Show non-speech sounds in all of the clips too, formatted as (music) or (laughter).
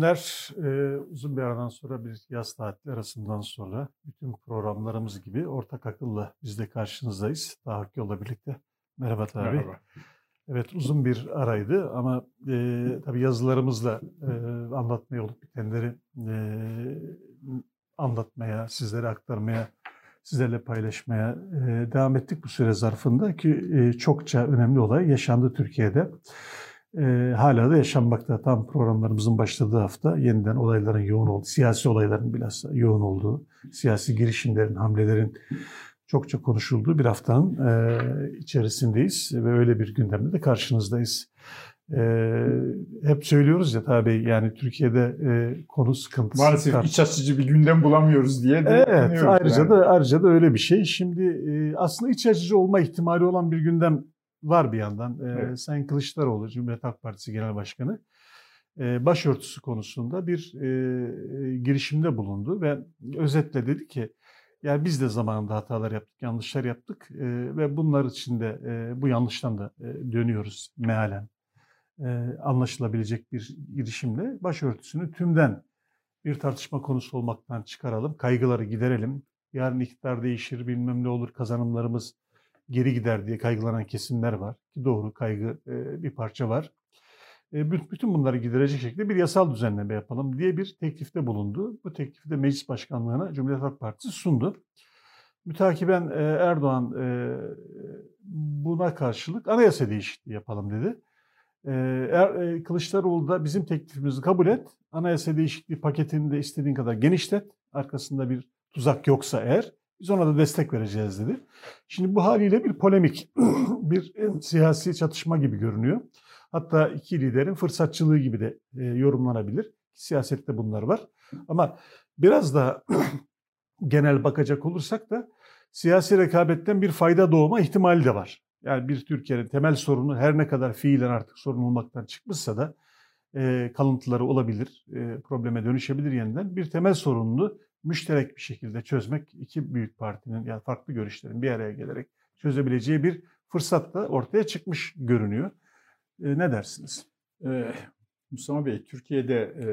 Günler. Ee, uzun bir aradan sonra bir yaz tatili arasından sonra bütün programlarımız gibi ortak akılla biz de karşınızdayız. Daha Hakkı'yla birlikte. Merhaba tabi. Merhaba. Evet uzun bir araydı ama e, tabii yazılarımızla e, anlatmaya olup bitenleri e, anlatmaya, sizlere aktarmaya, sizlerle paylaşmaya e, devam ettik bu süre zarfında ki e, çokça önemli olay yaşandı Türkiye'de e, hala da yaşanmakta. Tam programlarımızın başladığı hafta yeniden olayların yoğun olduğu, siyasi olayların bilhassa yoğun olduğu, siyasi girişimlerin, hamlelerin çokça konuşulduğu bir haftanın e, içerisindeyiz ve öyle bir gündemde de karşınızdayız. E, hep söylüyoruz ya tabii yani Türkiye'de e, konu sıkıntısı. Maalesef kar- iç açıcı bir gündem bulamıyoruz diye de Evet ayrıca yani. da ayrıca da öyle bir şey. Şimdi e, aslında iç açıcı olma ihtimali olan bir gündem var bir yandan. Evet. Sayın Kılıçdaroğlu, Cumhuriyet Halk Partisi Genel Başkanı başörtüsü konusunda bir girişimde bulundu ve özetle dedi ki yani biz de zamanında hatalar yaptık, yanlışlar yaptık ve bunlar için de bu yanlıştan da dönüyoruz mealen. anlaşılabilecek bir girişimle başörtüsünü tümden bir tartışma konusu olmaktan çıkaralım, kaygıları giderelim. Yarın iktidar değişir, bilmem ne olur, kazanımlarımız geri gider diye kaygılanan kesimler var. Ki doğru kaygı e, bir parça var. E, bütün bunları giderecek şekilde bir yasal düzenleme yapalım diye bir teklifte bulundu. Bu teklifi de Meclis Başkanlığı'na Cumhuriyet Halk Partisi sundu. Mütakiben e, Erdoğan buna karşılık anayasa değişikliği yapalım dedi. Er, Kılıçdaroğlu da bizim teklifimizi kabul et. Anayasa değişikliği paketini de istediğin kadar genişlet. Arkasında bir tuzak yoksa eğer biz ona da destek vereceğiz dedi. Şimdi bu haliyle bir polemik, (clears throat) bir siyasi çatışma gibi görünüyor. Hatta iki liderin fırsatçılığı gibi de e, yorumlanabilir. Siyasette bunlar var. Ama biraz da (clears throat) genel bakacak olursak da siyasi rekabetten bir fayda doğma ihtimali de var. Yani bir Türkiye'nin temel sorunu her ne kadar fiilen artık sorun olmaktan çıkmışsa da e, kalıntıları olabilir, e, probleme dönüşebilir yeniden. Bir temel sorununu müşterek bir şekilde çözmek iki büyük partinin yani farklı görüşlerin bir araya gelerek çözebileceği bir fırsat da ortaya çıkmış görünüyor. E, ne dersiniz? Ee, Mustafa Bey, Türkiye'de e,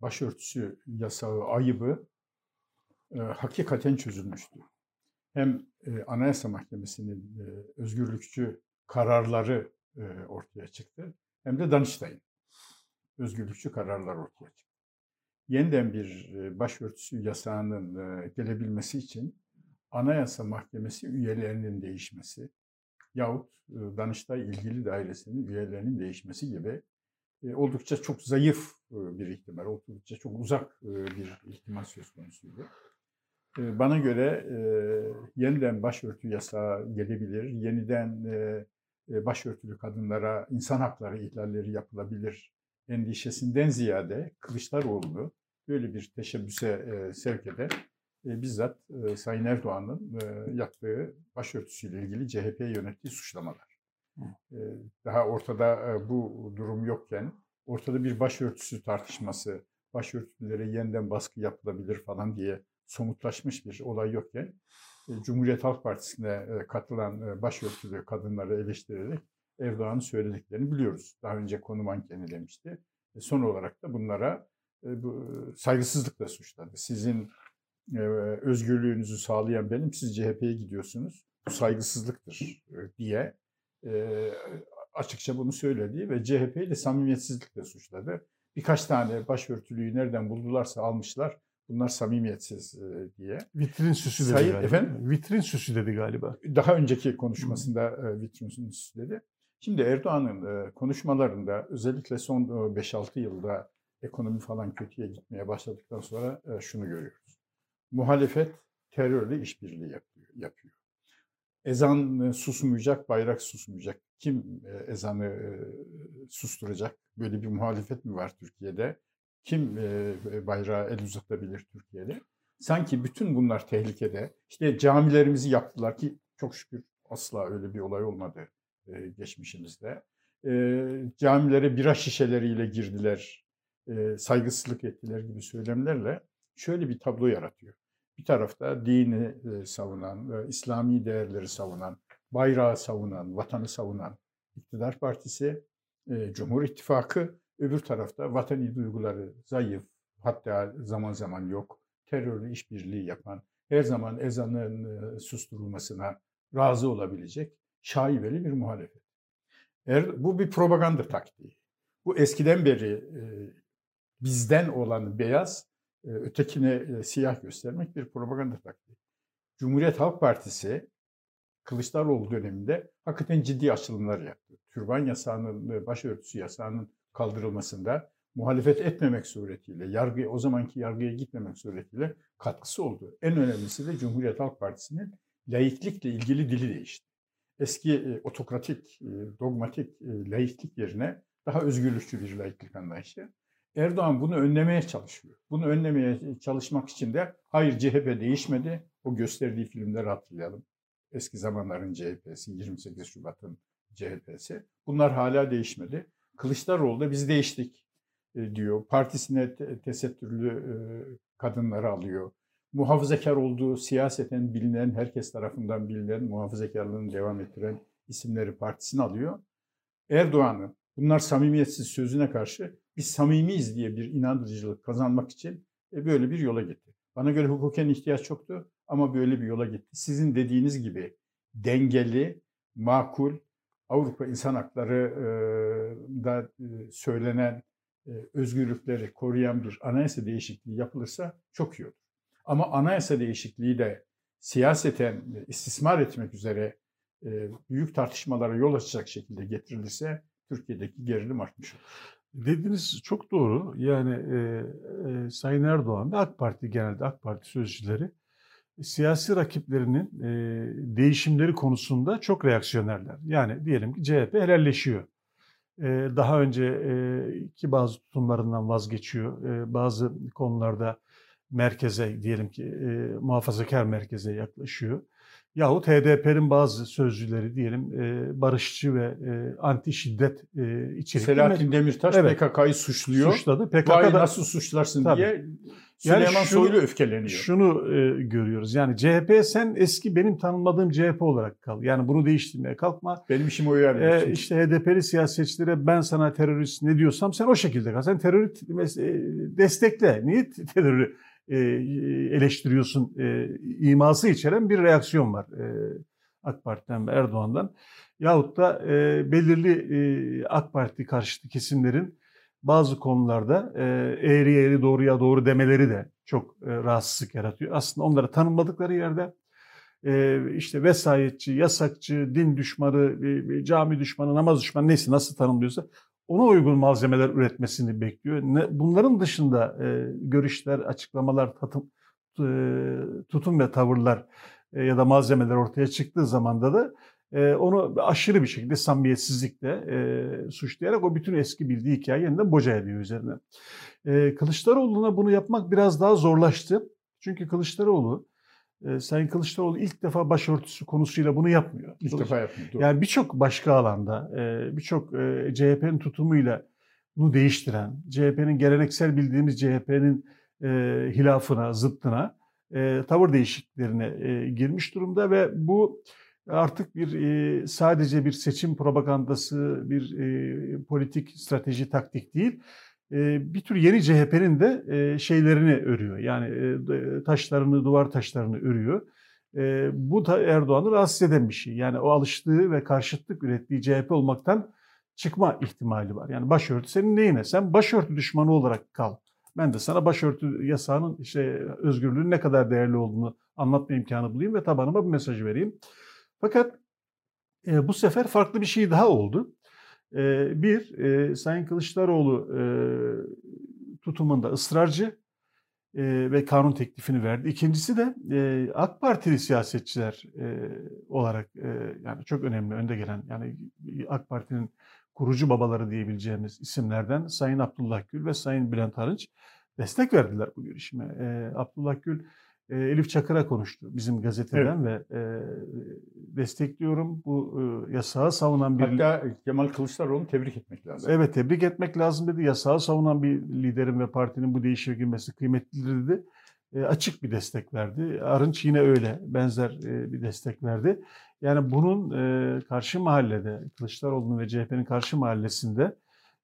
başörtüsü yasağı ayıbı e, hakikaten çözülmüştü. Hem e, Anayasa Mahkemesi'nin e, özgürlükçü kararları e, ortaya çıktı hem de Danıştay'ın özgürlükçü kararlar ortaya çıktı yeniden bir başörtüsü yasağının gelebilmesi için Anayasa Mahkemesi üyelerinin değişmesi yahut Danıştay ilgili dairesinin üyelerinin değişmesi gibi oldukça çok zayıf bir ihtimal, oldukça çok uzak bir ihtimal söz konusuydu. Bana göre yeniden başörtü yasağı gelebilir, yeniden başörtülü kadınlara insan hakları ihlalleri yapılabilir endişesinden ziyade Kılıçdaroğlu'nu böyle bir teşebbüse e, sevk eder. E, bizzat e, Sayın Erdoğan'ın e, yaptığı başörtüsüyle ilgili CHP yönettiği suçlamalar. E, daha ortada e, bu durum yokken ortada bir başörtüsü tartışması, başörtülere yeniden baskı yapılabilir falan diye somutlaşmış bir olay yokken e, Cumhuriyet Halk Partisi'ne e, katılan e, başörtülü kadınları eleştirerek Erdoğan'ın söylediklerini biliyoruz. Daha önce konu mankeni demişti. E, son olarak da bunlara e, bu, saygısızlıkla suçladı. Sizin e, özgürlüğünüzü sağlayan benim, siz CHP'ye gidiyorsunuz. Bu saygısızlıktır e, diye e, açıkça bunu söyledi ve CHP'yi de samimiyetsizlikle suçladı. Birkaç tane başörtülüyü nereden buldularsa almışlar. Bunlar samimiyetsiz e, diye. Vitrin süsü dedi Sayın, galiba. Efendim? Vitrin süsü dedi galiba. Daha önceki konuşmasında e, vitrin süsü dedi. Şimdi Erdoğan'ın e, konuşmalarında özellikle son 5-6 yılda ekonomi falan kötüye gitmeye başladıktan sonra e, şunu görüyoruz. Muhalefet terörle işbirliği yapıyor. Ezan e, susmayacak, bayrak susmayacak. Kim e, ezanı susturacak? Böyle bir muhalefet mi var Türkiye'de? Kim bayrağı el uzatabilir Türkiye'de? Sanki bütün bunlar tehlikede. İşte camilerimizi yaptılar ki çok şükür asla öyle bir olay olmadı geçmişimizde. Camilere bira şişeleriyle girdiler e, saygısızlık ettiler gibi söylemlerle şöyle bir tablo yaratıyor. Bir tarafta dini e, savunan, e, İslami değerleri savunan, bayrağı savunan, vatanı savunan iktidar partisi, e, Cumhur İttifakı Öbür tarafta vatani duyguları zayıf, hatta zaman zaman yok. Terörle işbirliği yapan, her zaman ezanın e, susturulmasına razı olabilecek şaibeli bir muhalefet. Er, bu bir propaganda taktiği. Bu eskiden beri e, bizden olan beyaz e, ötekine e, siyah göstermek bir propaganda taktiği. Cumhuriyet Halk Partisi Kılıçdaroğlu döneminde hakikaten ciddi açılımlar yaptı. Türban yasağının, e, başörtüsü yasağının kaldırılmasında muhalefet etmemek suretiyle, yargı o zamanki yargıya gitmemek suretiyle katkısı oldu. En önemlisi de Cumhuriyet Halk Partisi'nin laiklikle ilgili dili değişti. Eski e, otokratik, e, dogmatik e, laiklik yerine daha özgürlükçü bir laiklik anlayışı. Erdoğan bunu önlemeye çalışıyor. Bunu önlemeye çalışmak için de hayır CHP değişmedi. O gösterdiği filmleri hatırlayalım. Eski zamanların CHP'si, 28 Şubat'ın CHP'si. Bunlar hala değişmedi. Kılıçdaroğlu da biz değiştik diyor. Partisine tesettürlü kadınları alıyor. Muhafazakar olduğu siyaseten bilinen, herkes tarafından bilinen, muhafazakarlığını devam ettiren isimleri partisine alıyor. Erdoğan'ın bunlar samimiyetsiz sözüne karşı biz samimiyiz diye bir inandırıcılık kazanmak için e, böyle bir yola gitti. Bana göre hukuken ihtiyaç çoktu ama böyle bir yola gitti. Sizin dediğiniz gibi dengeli, makul, Avrupa İnsan Hakları da söylenen özgürlükleri koruyan bir anayasa değişikliği yapılırsa çok iyi olur. Ama anayasa değişikliği de siyaseten istismar etmek üzere büyük tartışmalara yol açacak şekilde getirilirse Türkiye'deki gerilim artmış olur. Dediğiniz çok doğru. Yani e, e, Sayın Erdoğan ve AK Parti genelde AK Parti sözcüleri siyasi rakiplerinin e, değişimleri konusunda çok reaksiyonerler. Yani diyelim ki CHP helalleşiyor. E, daha önce e, bazı tutumlarından vazgeçiyor. E, bazı konularda merkeze diyelim ki e, muhafazakar merkeze yaklaşıyor. Yahut HDP'nin bazı sözcüleri diyelim e, barışçı ve e, anti şiddet e, içerikli. Selahattin Demirtaş evet. PKK'yı suçluyor. Suçladı. PKK'da nasıl suçlarsın Tabii. diye Süleyman yani şunu, Soylu öfkeleniyor. Şunu e, görüyoruz. Yani CHP sen eski benim tanımadığım CHP olarak kal. Yani bunu değiştirmeye kalkma. Benim işim o yani. E, işte HDP'li siyasetçilere ben sana terörist ne diyorsam sen o şekilde kal. Sen terörü destekle. Niye terörü eleştiriyorsun e, iması içeren bir reaksiyon var e, AK Parti'den ve Erdoğan'dan. Yahut da e, belirli e, AK Parti karşıtı kesimlerin bazı konularda e, eğri eğri doğruya doğru demeleri de çok e, rahatsızlık yaratıyor. Aslında onları tanınmadıkları yerde e, işte vesayetçi, yasakçı, din düşmanı, e, cami düşmanı, namaz düşmanı neyse nasıl tanımlıyorsa ona uygun malzemeler üretmesini bekliyor. Ne, bunların dışında e, görüşler, açıklamalar, tatım, e, tutum ve tavırlar e, ya da malzemeler ortaya çıktığı zamanda da e, onu aşırı bir şekilde samimiyetsizlikle e, suçlayarak o bütün eski bildiği hikaye yeniden boca ediyor üzerine. E, Kılıçdaroğlu'na bunu yapmak biraz daha zorlaştı. Çünkü Kılıçdaroğlu e, Sayın Kılıçdaroğlu ilk defa başörtüsü konusuyla bunu yapmıyor. İlk Kılıç, defa yapmıyor. Doğru. Yani birçok başka alanda, e, birçok e, CHP'nin tutumuyla bunu değiştiren, CHP'nin geleneksel bildiğimiz CHP'nin e, hilafına, zıttına e, tavır değişikliklerine e, girmiş durumda ve bu artık bir e, sadece bir seçim propagandası, bir e, politik strateji, taktik değil bir tür yeni CHP'nin de şeylerini örüyor. Yani taşlarını, duvar taşlarını örüyor. Bu da Erdoğan'ı rahatsız eden bir şey. Yani o alıştığı ve karşıtlık ürettiği CHP olmaktan çıkma ihtimali var. Yani başörtü senin neyine? Sen başörtü düşmanı olarak kal. Ben de sana başörtü yasağının işte özgürlüğün ne kadar değerli olduğunu anlatma imkanı bulayım ve tabanıma bir mesajı vereyim. Fakat bu sefer farklı bir şey daha oldu. Bir, e, Sayın Kılıçdaroğlu e, tutumunda ısrarcı e, ve kanun teklifini verdi. İkincisi de e, AK Partili siyasetçiler olarak yani çok önemli önde gelen yani AK Parti'nin kurucu babaları diyebileceğimiz isimlerden Sayın Abdullah Gül ve Sayın Bülent Arınç destek verdiler bu girişime. Abdullah Gül e, Elif Çakır'a konuştu bizim gazeteden evet. ve e, destekliyorum. Bu e, yasağı savunan bir... Hatta Kemal Kılıçdaroğlu'nu tebrik etmek lazım. Evet tebrik etmek lazım dedi. Yasağı savunan bir liderin ve partinin bu değişime girmesi kıymetlidir dedi. E, açık bir destek verdi. Arınç yine öyle benzer e, bir destek verdi. Yani bunun e, karşı mahallede, Kılıçdaroğlu'nun ve CHP'nin karşı mahallesinde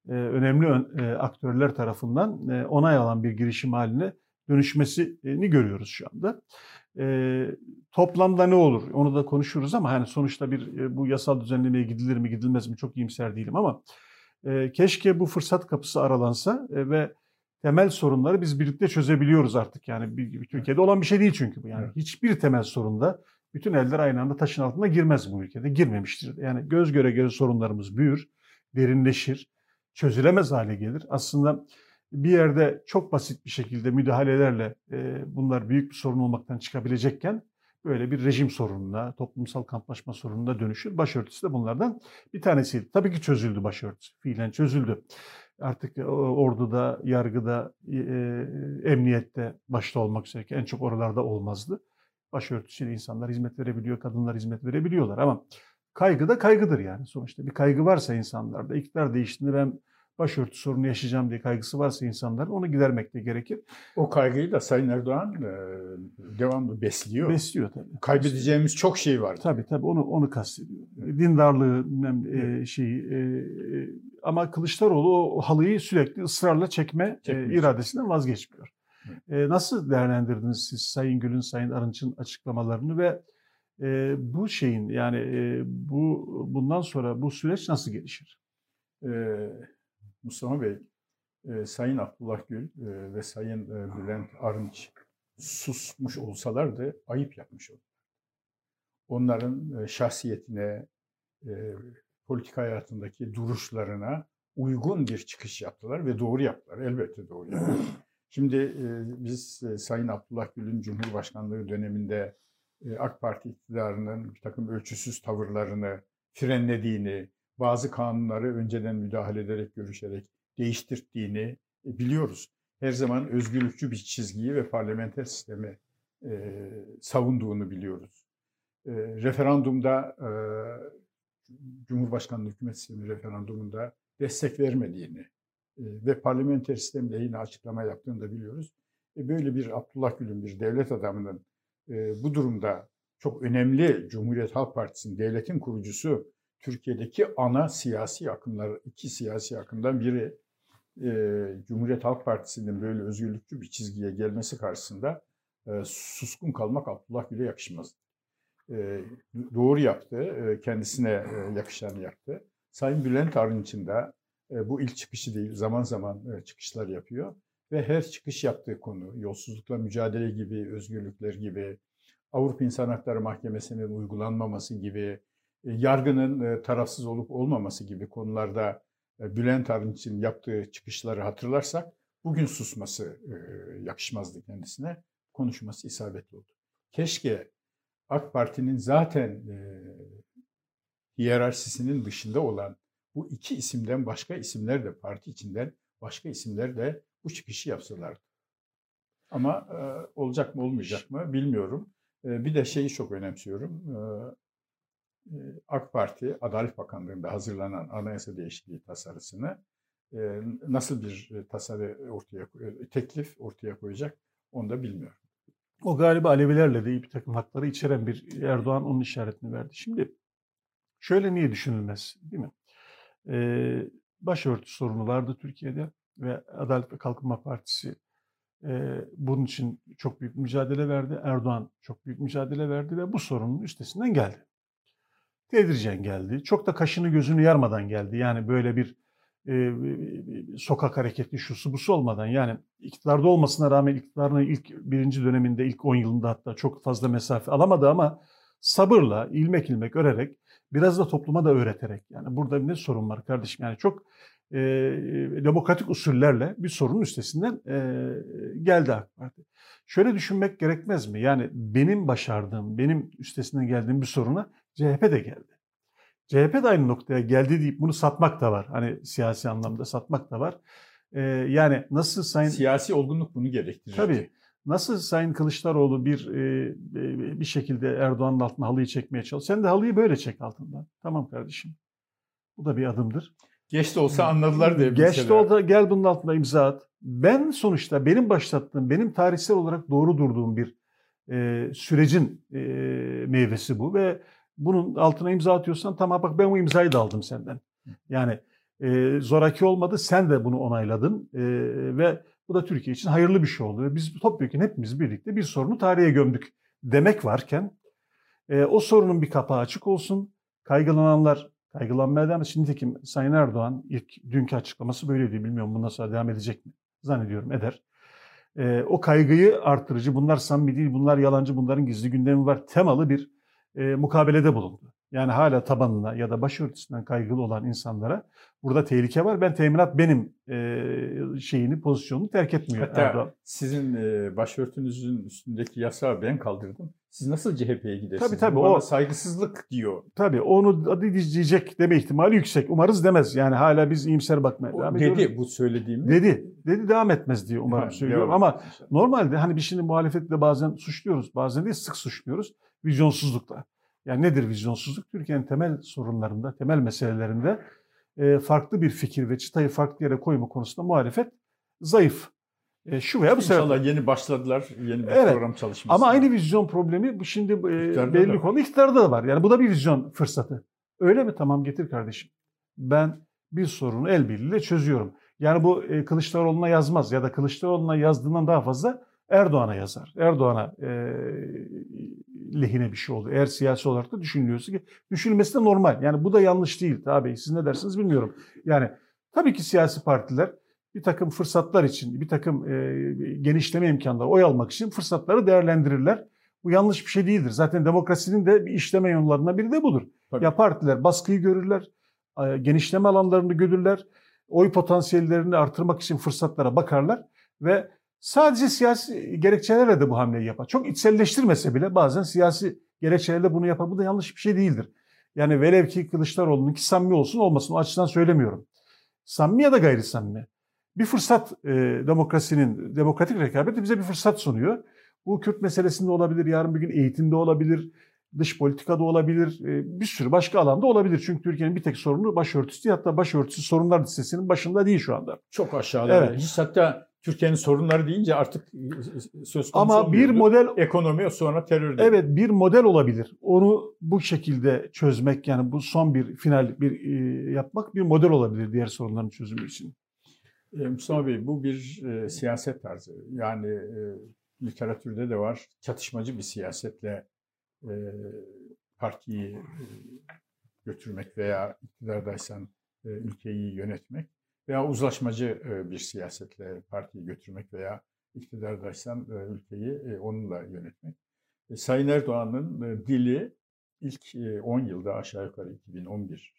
e, önemli e, aktörler tarafından e, onay alan bir girişim haline dönüşmesini görüyoruz şu anda. E, toplamda ne olur onu da konuşuruz ama hani sonuçta bir e, bu yasal düzenlemeye gidilir mi gidilmez mi çok iyimser değilim ama e, keşke bu fırsat kapısı aralansa e, ve temel sorunları biz birlikte çözebiliyoruz artık. Yani bir, bir Türkiye'de olan bir şey değil çünkü bu. Yani hiçbir temel sorunda bütün eller aynı anda taşın altına girmez bu ülkede. Girmemiştir. Yani göz göre göre sorunlarımız büyür, derinleşir, çözülemez hale gelir. Aslında bir yerde çok basit bir şekilde müdahalelerle e, bunlar büyük bir sorun olmaktan çıkabilecekken böyle bir rejim sorununa, toplumsal kamplaşma sorununa dönüşür. Başörtüsü de bunlardan bir tanesiydi. Tabii ki çözüldü başörtüsü, fiilen çözüldü. Artık e, orduda, yargıda, e, emniyette başta olmak üzere en çok oralarda olmazdı. Başörtüsüyle insanlar hizmet verebiliyor, kadınlar hizmet verebiliyorlar ama kaygı da kaygıdır yani sonuçta. Bir kaygı varsa insanlarda, iktidar değiştiğinde ben başörtü sorunu yaşayacağım diye kaygısı varsa insanların onu gidermek de gerekir. O kaygıyı da Sayın Erdoğan e, devamlı besliyor. Besliyor tabii. Kaybedeceğimiz besliyor. çok şey var. Tabii tabii onu onu kastediyor. Dindarlığı e, şeyi e, ama Kılıçdaroğlu o halıyı sürekli ısrarla çekme e, iradesinden vazgeçmiyor. E, nasıl değerlendirdiniz siz Sayın Gül'ün, Sayın Arınç'ın açıklamalarını ve e, bu şeyin yani e, bu bundan sonra bu süreç nasıl gelişir? Ee, Mustafa Bey, e, Sayın Abdullah Gül e, ve Sayın e, Bülent Arınç susmuş olsalardı ayıp yapmış olurlar. Onların e, şahsiyetine, e, politika hayatındaki duruşlarına uygun bir çıkış yaptılar ve doğru yaptılar. Elbette doğru yaptılar. (clears throat) Şimdi e, biz e, Sayın Abdullah Gül'ün Cumhurbaşkanlığı döneminde e, AK Parti iktidarının bir takım ölçüsüz tavırlarını frenlediğini, bazı kanunları önceden müdahale ederek, görüşerek değiştirdiğini e, biliyoruz. Her zaman özgürlükçü bir çizgiyi ve parlamenter sistemi e, savunduğunu biliyoruz. E, referandumda, e, Cumhurbaşkanlığı hükümet sistemi referandumunda destek vermediğini e, ve parlamenter sistem lehine açıklama yaptığını da biliyoruz. E, böyle bir Abdullah Gül'ün bir devlet adamının bu durumda çok önemli Cumhuriyet Halk Partisi'nin devletin kurucusu Türkiye'deki ana siyasi akımlar, iki siyasi akımdan biri e, Cumhuriyet Halk Partisi'nin böyle özgürlükçü bir çizgiye gelmesi karşısında e, suskun kalmak Abdullah Gül'e yakışmaz. E, doğru yaptı, e, kendisine e, yakışanı yaptı. Sayın Bülent Arınç'ın da e, bu ilk çıkışı değil, zaman zaman e, çıkışlar yapıyor. Ve her çıkış yaptığı konu, yolsuzlukla mücadele gibi, özgürlükler gibi, Avrupa İnsan Hakları Mahkemesi'nin uygulanmaması gibi, yargının e, tarafsız olup olmaması gibi konularda e, Bülent Arınç'ın yaptığı çıkışları hatırlarsak bugün susması yakışmazdı kendisine. Konuşması isabetli oldu. Keşke AK Parti'nin zaten hiyerarşisinin dışında olan bu iki isimden başka isimler de parti içinden başka isimler de bu çıkışı yapsalardı. Ama olacak mı olmayacak mı bilmiyorum. bir de şeyi çok önemsiyorum. AK Parti Adalet Bakanlığı'nda hazırlanan anayasa değişikliği tasarısını nasıl bir tasarı ortaya teklif ortaya koyacak onu da bilmiyorum. O galiba Alevilerle de bir takım hakları içeren bir Erdoğan onun işaretini verdi. Şimdi şöyle niye düşünülmez değil mi? Ee, başörtü sorunu vardı Türkiye'de ve Adalet ve Kalkınma Partisi e, bunun için çok büyük mücadele verdi. Erdoğan çok büyük mücadele verdi ve bu sorunun üstesinden geldi tedricen geldi. Çok da kaşını gözünü yarmadan geldi. Yani böyle bir e, sokak hareketi şusu busu olmadan yani iktidarda olmasına rağmen iktidarının ilk birinci döneminde ilk 10 yılında hatta çok fazla mesafe alamadı ama sabırla ilmek ilmek örerek biraz da topluma da öğreterek yani burada ne sorun var kardeşim yani çok e, demokratik usullerle bir sorunun üstesinden e, geldi AK Parti. Şöyle düşünmek gerekmez mi? Yani benim başardığım, benim üstesinden geldiğim bir soruna CHP de geldi. CHP de aynı noktaya geldi deyip bunu satmak da var. Hani siyasi anlamda satmak da var. Ee, yani nasıl Sayın... Siyasi olgunluk bunu gerektirir. Tabii. Nasıl Sayın Kılıçdaroğlu bir e, bir şekilde Erdoğan'ın altına halıyı çekmeye çalışıyor. Sen de halıyı böyle çek altından. Tamam kardeşim. Bu da bir adımdır. Geç de olsa anladılar diye. Geç de olsa gel bunun altına imza at. Ben sonuçta benim başlattığım, benim tarihsel olarak doğru durduğum bir e, sürecin e, meyvesi bu ve bunun altına imza atıyorsan tamam bak ben o imzayı da aldım senden. Yani E, zoraki olmadı. Sen de bunu onayladın. E, ve bu da Türkiye için hayırlı bir şey oldu. Ve biz topyekun hepimiz birlikte bir sorunu tarihe gömdük demek varken e, o sorunun bir kapağı açık olsun. Kaygılananlar kaygılanmaya devam Şimdi tekim Sayın Erdoğan ilk dünkü açıklaması böyleydi. Bilmiyorum bundan sonra devam edecek mi? Zannediyorum eder. E, o kaygıyı arttırıcı, bunlar samimi değil, bunlar yalancı, bunların gizli gündemi var temalı bir e, mukabelede bulundu. Yani hala tabanına ya da başörtüsünden kaygılı olan insanlara burada tehlike var. Ben teminat benim e, şeyini, pozisyonunu terk etmiyor. Hatta Erdoğan. sizin e, başörtünüzün üstündeki yasağı ben kaldırdım. Siz nasıl CHP'ye gidersiniz? Tabii tabii. o saygısızlık diyor. Tabii onu adı diyecek deme ihtimali yüksek. Umarız demez. Yani hala biz iyimser bakmaya devam ediyoruz. Dedi bu söylediğimi. Dedi. Dedi devam etmez diye umarım yani, söylüyorum. Ama normalde hani biz şimdi muhalefetle bazen suçluyoruz. Bazen değil sık suçluyoruz. Vizyonsuzlukla. Yani nedir vizyonsuzluk? Türkiye'nin temel sorunlarında, temel meselelerinde e, farklı bir fikir ve çıtayı farklı yere koyma konusunda muhalefet zayıf. E, şu veya bu sebeple. İnşallah yeni başladılar, yeni bir evet. program çalışması. Ama aynı vizyon problemi bu şimdi e, belli konu iktidarda da var. Yani bu da bir vizyon fırsatı. Öyle mi? Tamam getir kardeşim. Ben bir sorunu el birliğiyle çözüyorum. Yani bu e, Kılıçdaroğlu'na yazmaz ya da Kılıçdaroğlu'na yazdığından daha fazla Erdoğan'a yazar. Erdoğan'a e, lehine bir şey oldu. Eğer siyasi olarak da düşünülüyorsa ki düşünülmesi de normal. Yani bu da yanlış değil tabii. Siz ne dersiniz bilmiyorum. Yani tabii ki siyasi partiler bir takım fırsatlar için, bir takım e, genişleme imkanları, oy almak için fırsatları değerlendirirler. Bu yanlış bir şey değildir. Zaten demokrasinin de bir işleme yollarından biri de budur. Tabii. Ya partiler baskıyı görürler, e, genişleme alanlarını görürler, oy potansiyellerini artırmak için fırsatlara bakarlar ve Sadece siyasi gerekçelerle de bu hamleyi yapar. Çok içselleştirmese bile bazen siyasi gerekçelerle bunu yapar. Bu da yanlış bir şey değildir. Yani velev ki Kılıçdaroğlu'nun ki samimi olsun olmasın o açıdan söylemiyorum. Samimi ya da gayri samimi. Bir fırsat e, demokrasinin, demokratik rekabeti bize bir fırsat sunuyor. Bu Kürt meselesinde olabilir, yarın bir gün eğitimde olabilir, dış politikada olabilir, e, bir sürü başka alanda olabilir. Çünkü Türkiye'nin bir tek sorunu başörtüsü hatta başörtüsü sorunlar listesinin başında değil şu anda. Çok aşağıda. Evet. Hiç hatta Türkiye'nin sorunları deyince artık söz konusu Ama bir model ekonomi sonra terör. Değil. Evet bir model olabilir. Onu bu şekilde çözmek yani bu son bir final bir e, yapmak bir model olabilir diğer sorunların çözümü için. E, Mustafa Bey bu bir e, siyaset tarzı. Yani e, literatürde de var. Çatışmacı bir siyasetle e, partiyi e, götürmek veya iktidardaysan e, ülkeyi yönetmek veya uzlaşmacı e, bir siyasetle partiyi götürmek veya iktidardaysan e, ülkeyi e, onunla yönetmek. Sayın Erdoğan'ın dili ilk 10 yılda aşağı yukarı 2011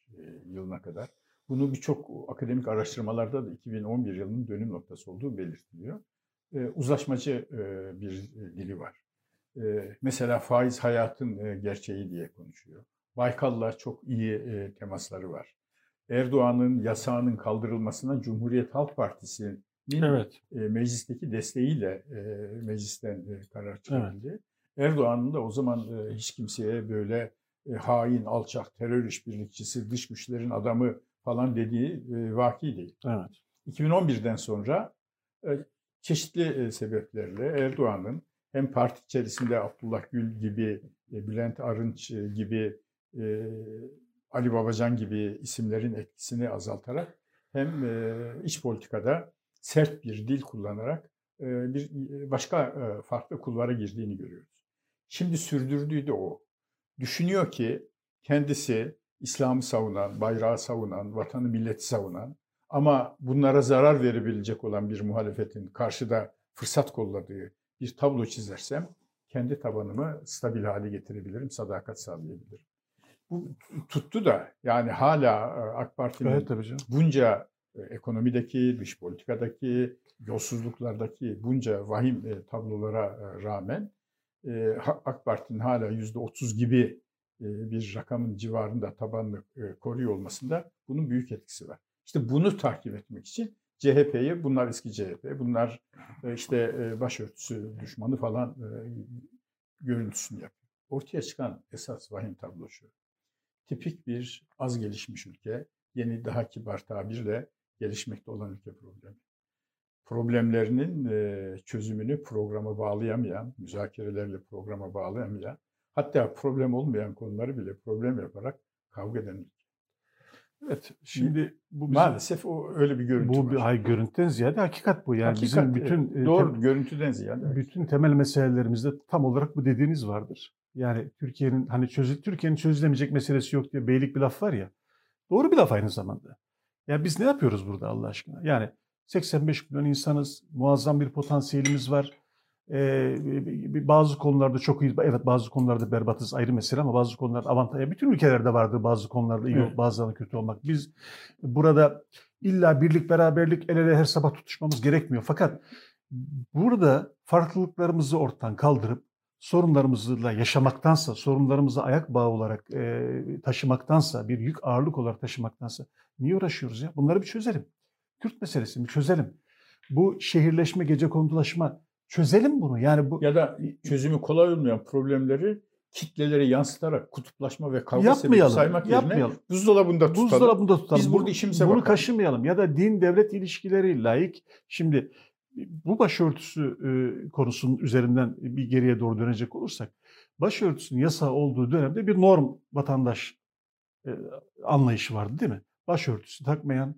yılına kadar bunu birçok akademik araştırmalarda da 2011 yılının dönüm noktası olduğu belirtiliyor. Uzlaşmacı bir dili var. Mesela faiz hayatın gerçeği diye konuşuyor. Baykal'la çok iyi temasları var. Erdoğan'ın yasağının kaldırılmasına Cumhuriyet Halk Partisi'nin evet. e, meclisteki desteğiyle e, meclisten e, karar çıkarıldı. Evet. Erdoğan'ın da o zaman e, hiç kimseye böyle e, hain, alçak, terör işbirlikçisi, dış güçlerin adamı falan dediği e, vaki değil. Evet. 2011'den sonra e, çeşitli e, sebeplerle Erdoğan'ın hem parti içerisinde Abdullah Gül gibi, e, Bülent Arınç gibi e, Ali Babacan gibi isimlerin etkisini azaltarak hem e, iç politikada sert bir dil kullanarak e, bir e, başka farklı kulvara girdiğini görüyoruz. Şimdi sürdürdüğü de o. Düşünüyor ki kendisi İslam'ı savunan, bayrağı savunan, vatanı milleti savunan ama bunlara zarar verebilecek olan bir muhalefetin karşıda fırsat kolladığı bir tablo çizersem kendi tabanımı stabil hale getirebilirim, sadakat sağlayabilirim bu tuttu da yani hala e, AK Parti'nin evet, bunca e, ekonomideki, dış politikadaki, yolsuzluklardaki bunca vahim e, tablolara rağmen AK Parti'nin hala yüzde otuz gibi bir rakamın civarında tabanını koruyor olmasında bunun büyük etkisi var. İşte bunu takip etmek için CHP'yi, bunlar eski CHP, bunlar işte başörtüsü düşmanı falan görüntüsünü yapıyor. Ortaya çıkan esas vahim tablo şu tipik bir az gelişmiş ülke, yeni daha kibar tabirle gelişmekte olan ülke problemi. Problemlerinin çözümünü programa bağlayamayan, müzakerelerle programa bağlayamayan, hatta problem olmayan konuları bile problem yaparak kavga eden ülke. Evet. Şimdi bu bizim, maalesef o öyle bir görüntü bu, var. Hayır görüntüden ziyade hakikat bu. Yani hakikat, bizim bütün e, doğru tem, görüntüden ziyade. Bütün temel meselelerimizde tam olarak bu dediğiniz vardır. Yani Türkiye'nin hani çözül Türkiye'nin çözülemeyecek meselesi yok diye beylik bir laf var ya. Doğru bir laf aynı zamanda. Ya biz ne yapıyoruz burada Allah aşkına? Yani 85 milyon insanız, muazzam bir potansiyelimiz var. Ee, bazı konularda çok iyi, evet bazı konularda berbatız ayrı mesele ama bazı konularda avantaj. Bütün ülkelerde vardır bazı konularda iyi, evet. bazılarında kötü olmak. Biz burada illa birlik, beraberlik, el ele her sabah tutuşmamız gerekmiyor. Fakat burada farklılıklarımızı ortadan kaldırıp sorunlarımızla yaşamaktansa, sorunlarımızı ayak bağı olarak e, taşımaktansa, bir yük ağırlık olarak taşımaktansa niye uğraşıyoruz ya? Bunları bir çözelim. Kürt meselesini çözelim. Bu şehirleşme, gece kondulaşma çözelim bunu. Yani bu ya da çözümü kolay olmayan problemleri kitlelere yansıtarak kutuplaşma ve kavga yapmayalım, sebebi saymak yapmayalım. yerine buzdolabında tutalım. Buzdolabında tutalım. Biz burada işimize Bunu bakalım. kaşımayalım. Ya da din devlet ilişkileri layık. Şimdi bu başörtüsü e, konusunun üzerinden bir geriye doğru dönecek olursak başörtüsünün yasa olduğu dönemde bir norm vatandaş e, anlayışı vardı değil mi? Başörtüsü takmayan,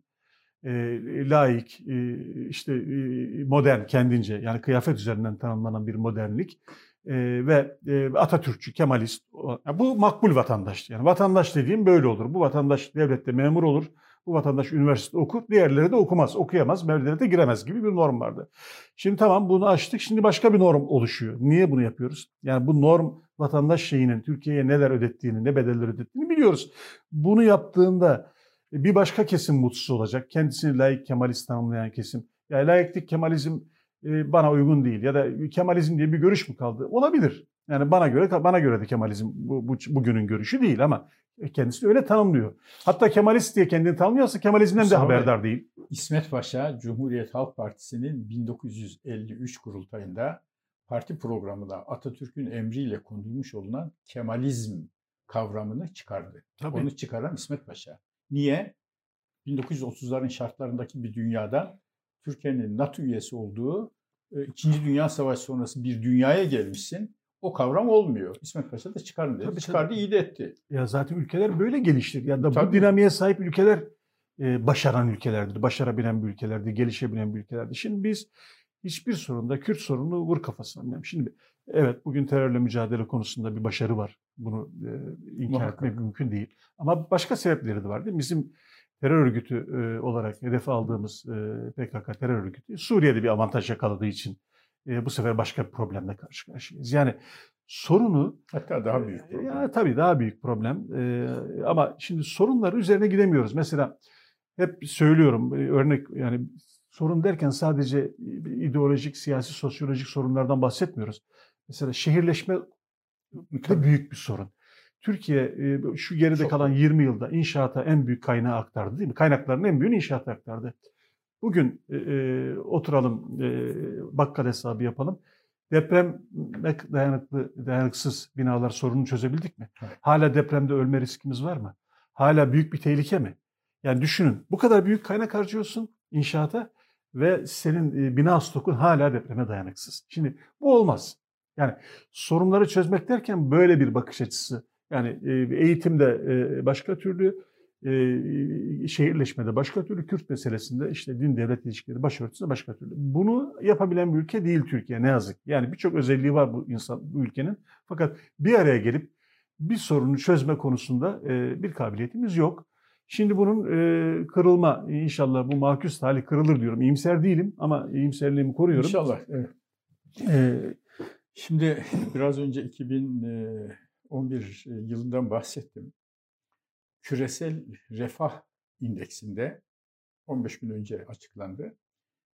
e, laik, e, işte e, modern kendince yani kıyafet üzerinden tanımlanan bir modernlik e, ve e, Atatürkçü, Kemalist. Yani bu makbul vatandaş. Yani vatandaş dediğim böyle olur. Bu vatandaş devlette memur olur. Bu vatandaş üniversite okur, diğerleri de okumaz, okuyamaz, mevlidete giremez gibi bir norm vardı. Şimdi tamam bunu açtık, şimdi başka bir norm oluşuyor. Niye bunu yapıyoruz? Yani bu norm vatandaş şeyinin Türkiye'ye neler ödettiğini, ne bedeller ödettiğini biliyoruz. Bunu yaptığında bir başka kesim mutsuz olacak. Kendisini layık Kemalist tanımlayan kesim. Yani layıklık Kemalizm e, bana uygun değil ya da Kemalizm diye bir görüş mü kaldı? Olabilir. Yani bana göre bana göre de Kemalizm bu, bu bugünün görüşü değil ama kendisi öyle tanımlıyor. Hatta Kemalist diye kendini tanımlıyorsa Kemalizmden de haberdar değil. İsmet Paşa Cumhuriyet Halk Partisi'nin 1953 kurultayında parti programına Atatürk'ün emriyle konulmuş olunan Kemalizm kavramını çıkardı. Tabii. Onu çıkaran İsmet Paşa. Niye? 1930'ların şartlarındaki bir dünyada Türkiye'nin NATO üyesi olduğu e, İkinci Dünya Savaşı sonrası bir dünyaya gelmişsin. O kavram olmuyor. İsmet Paşa da çıkarın dedi. Tabii, Çıkardı tabii. iyi de etti. Ya zaten ülkeler böyle geliştir. Ya da tabii. bu dinamiğe sahip ülkeler e, başaran ülkelerdir. Başarabilen bir ülkelerdir. Gelişebilen bir ülkelerdir. Şimdi biz hiçbir sorunda Kürt sorunu vur kafasına. Şimdi evet bugün terörle mücadele konusunda bir başarı var. Bunu e, inkar Muhakkak. etmek mümkün değil. Ama başka sebepleri de var değil mi? Bizim terör örgütü e, olarak hedefe aldığımız e, PKK terör örgütü Suriye'de bir avantaj yakaladığı için e, bu sefer başka bir problemle karşı karşıyayız. Yani sorunu hatta daha büyük problem. Ya tabii daha büyük problem. E, ama şimdi sorunları üzerine gidemiyoruz. Mesela hep söylüyorum örnek yani sorun derken sadece ideolojik, siyasi, sosyolojik sorunlardan bahsetmiyoruz. Mesela şehirleşme de büyük bir sorun. Türkiye şu geride Çok kalan 20 yılda inşaata en büyük kaynağı aktardı değil mi? Kaynakların en büyüğünü inşaata aktardı. Bugün e, oturalım, e, bakkal hesabı yapalım. Deprem dayanıklı, dayanıksız binalar sorununu çözebildik mi? Evet. Hala depremde ölme riskimiz var mı? Hala büyük bir tehlike mi? Yani düşünün, bu kadar büyük kaynak harcıyorsun inşaata ve senin e, bina stokun hala depreme dayanıksız. Şimdi bu olmaz. Yani sorunları çözmek derken böyle bir bakış açısı. Yani e, eğitimde e, başka türlü, e, şehirleşmede başka türlü, Kürt meselesinde işte din devlet ilişkileri başörtüsünde başka türlü. Bunu yapabilen bir ülke değil Türkiye ne yazık. Yani birçok özelliği var bu insan bu ülkenin. Fakat bir araya gelip bir sorunu çözme konusunda e, bir kabiliyetimiz yok. Şimdi bunun e, kırılma inşallah bu mahkus hali kırılır diyorum. İyimser değilim ama iyimserliğimi koruyorum. İnşallah. Evet. E, Şimdi biraz önce 2011 yılından bahsettim küresel refah indeksinde 15 gün önce açıklandı.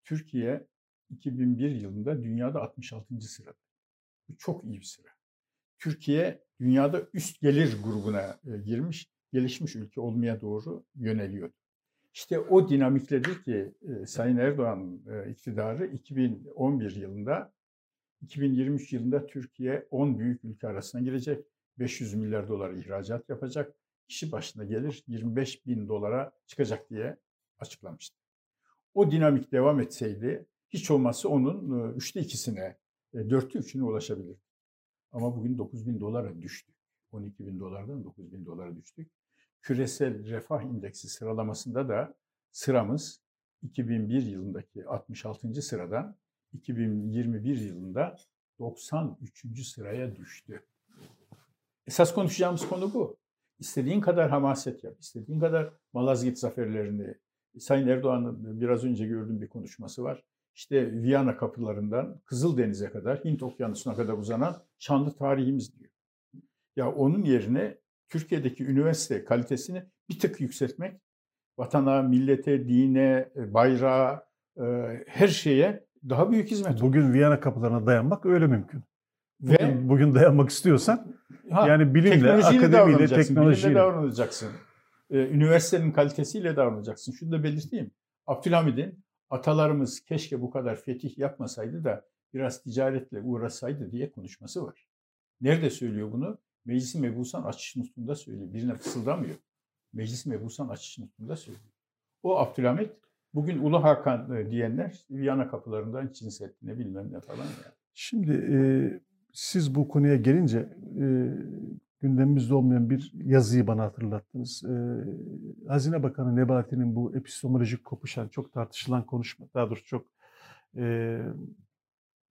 Türkiye 2001 yılında dünyada 66. sırada. Bu çok iyi bir sıra. Türkiye dünyada üst gelir grubuna e, girmiş, gelişmiş ülke olmaya doğru yöneliyordu. İşte o dinamikledir ki e, Sayın Erdoğan e, iktidarı 2011 yılında 2023 yılında Türkiye 10 büyük ülke arasına girecek. 500 milyar dolar ihracat yapacak kişi başına gelir 25 bin dolara çıkacak diye açıklamıştı. O dinamik devam etseydi hiç olmazsa onun üçte ikisine, dörtte üçüne ulaşabilir. Ama bugün 9 bin dolara düştü. 12 bin dolardan 9 bin dolara düştük. küresel refah indeksi sıralamasında da sıramız 2001 yılındaki 66. sıradan 2021 yılında 93. sıraya düştü. Esas konuşacağımız konu bu. İstediğin kadar hamaset yap, istediğin kadar Malazgirt zaferlerini. Sayın Erdoğan'ın biraz önce gördüğüm bir konuşması var. İşte Viyana kapılarından Kızıldeniz'e kadar, Hint Okyanusu'na kadar uzanan şanlı tarihimiz diyor. Ya onun yerine Türkiye'deki üniversite kalitesini bir tık yükseltmek, vatana, millete, dine, bayrağa, e, her şeye daha büyük hizmet. Bugün Viyana kapılarına dayanmak öyle mümkün. Bugün, Ve bugün dayanmak istiyorsan ha, yani bilimle, akademiyle, teknolojiyle davranacaksın. Ee, üniversitenin kalitesiyle davranacaksın. Şunu da belirteyim. Abdülhamid'in atalarımız keşke bu kadar fetih yapmasaydı da biraz ticaretle uğrasaydı diye konuşması var. Nerede söylüyor bunu? Meclis-i Mebusan açış nutunda söylüyor. Birine fısıldamıyor. Meclis-i Mebusan açış nutunda söylüyor. O Abdülhamid bugün Ulu Hakan e, diyenler Viyana kapılarından Çin Seddi'ne bilmem ne falan yani. Şimdi e, siz bu konuya gelince e, gündemimizde olmayan bir yazıyı bana hatırlattınız. E, Hazine Bakanı Nebati'nin bu epistemolojik kopuşan, çok tartışılan konuşma, daha doğrusu çok e,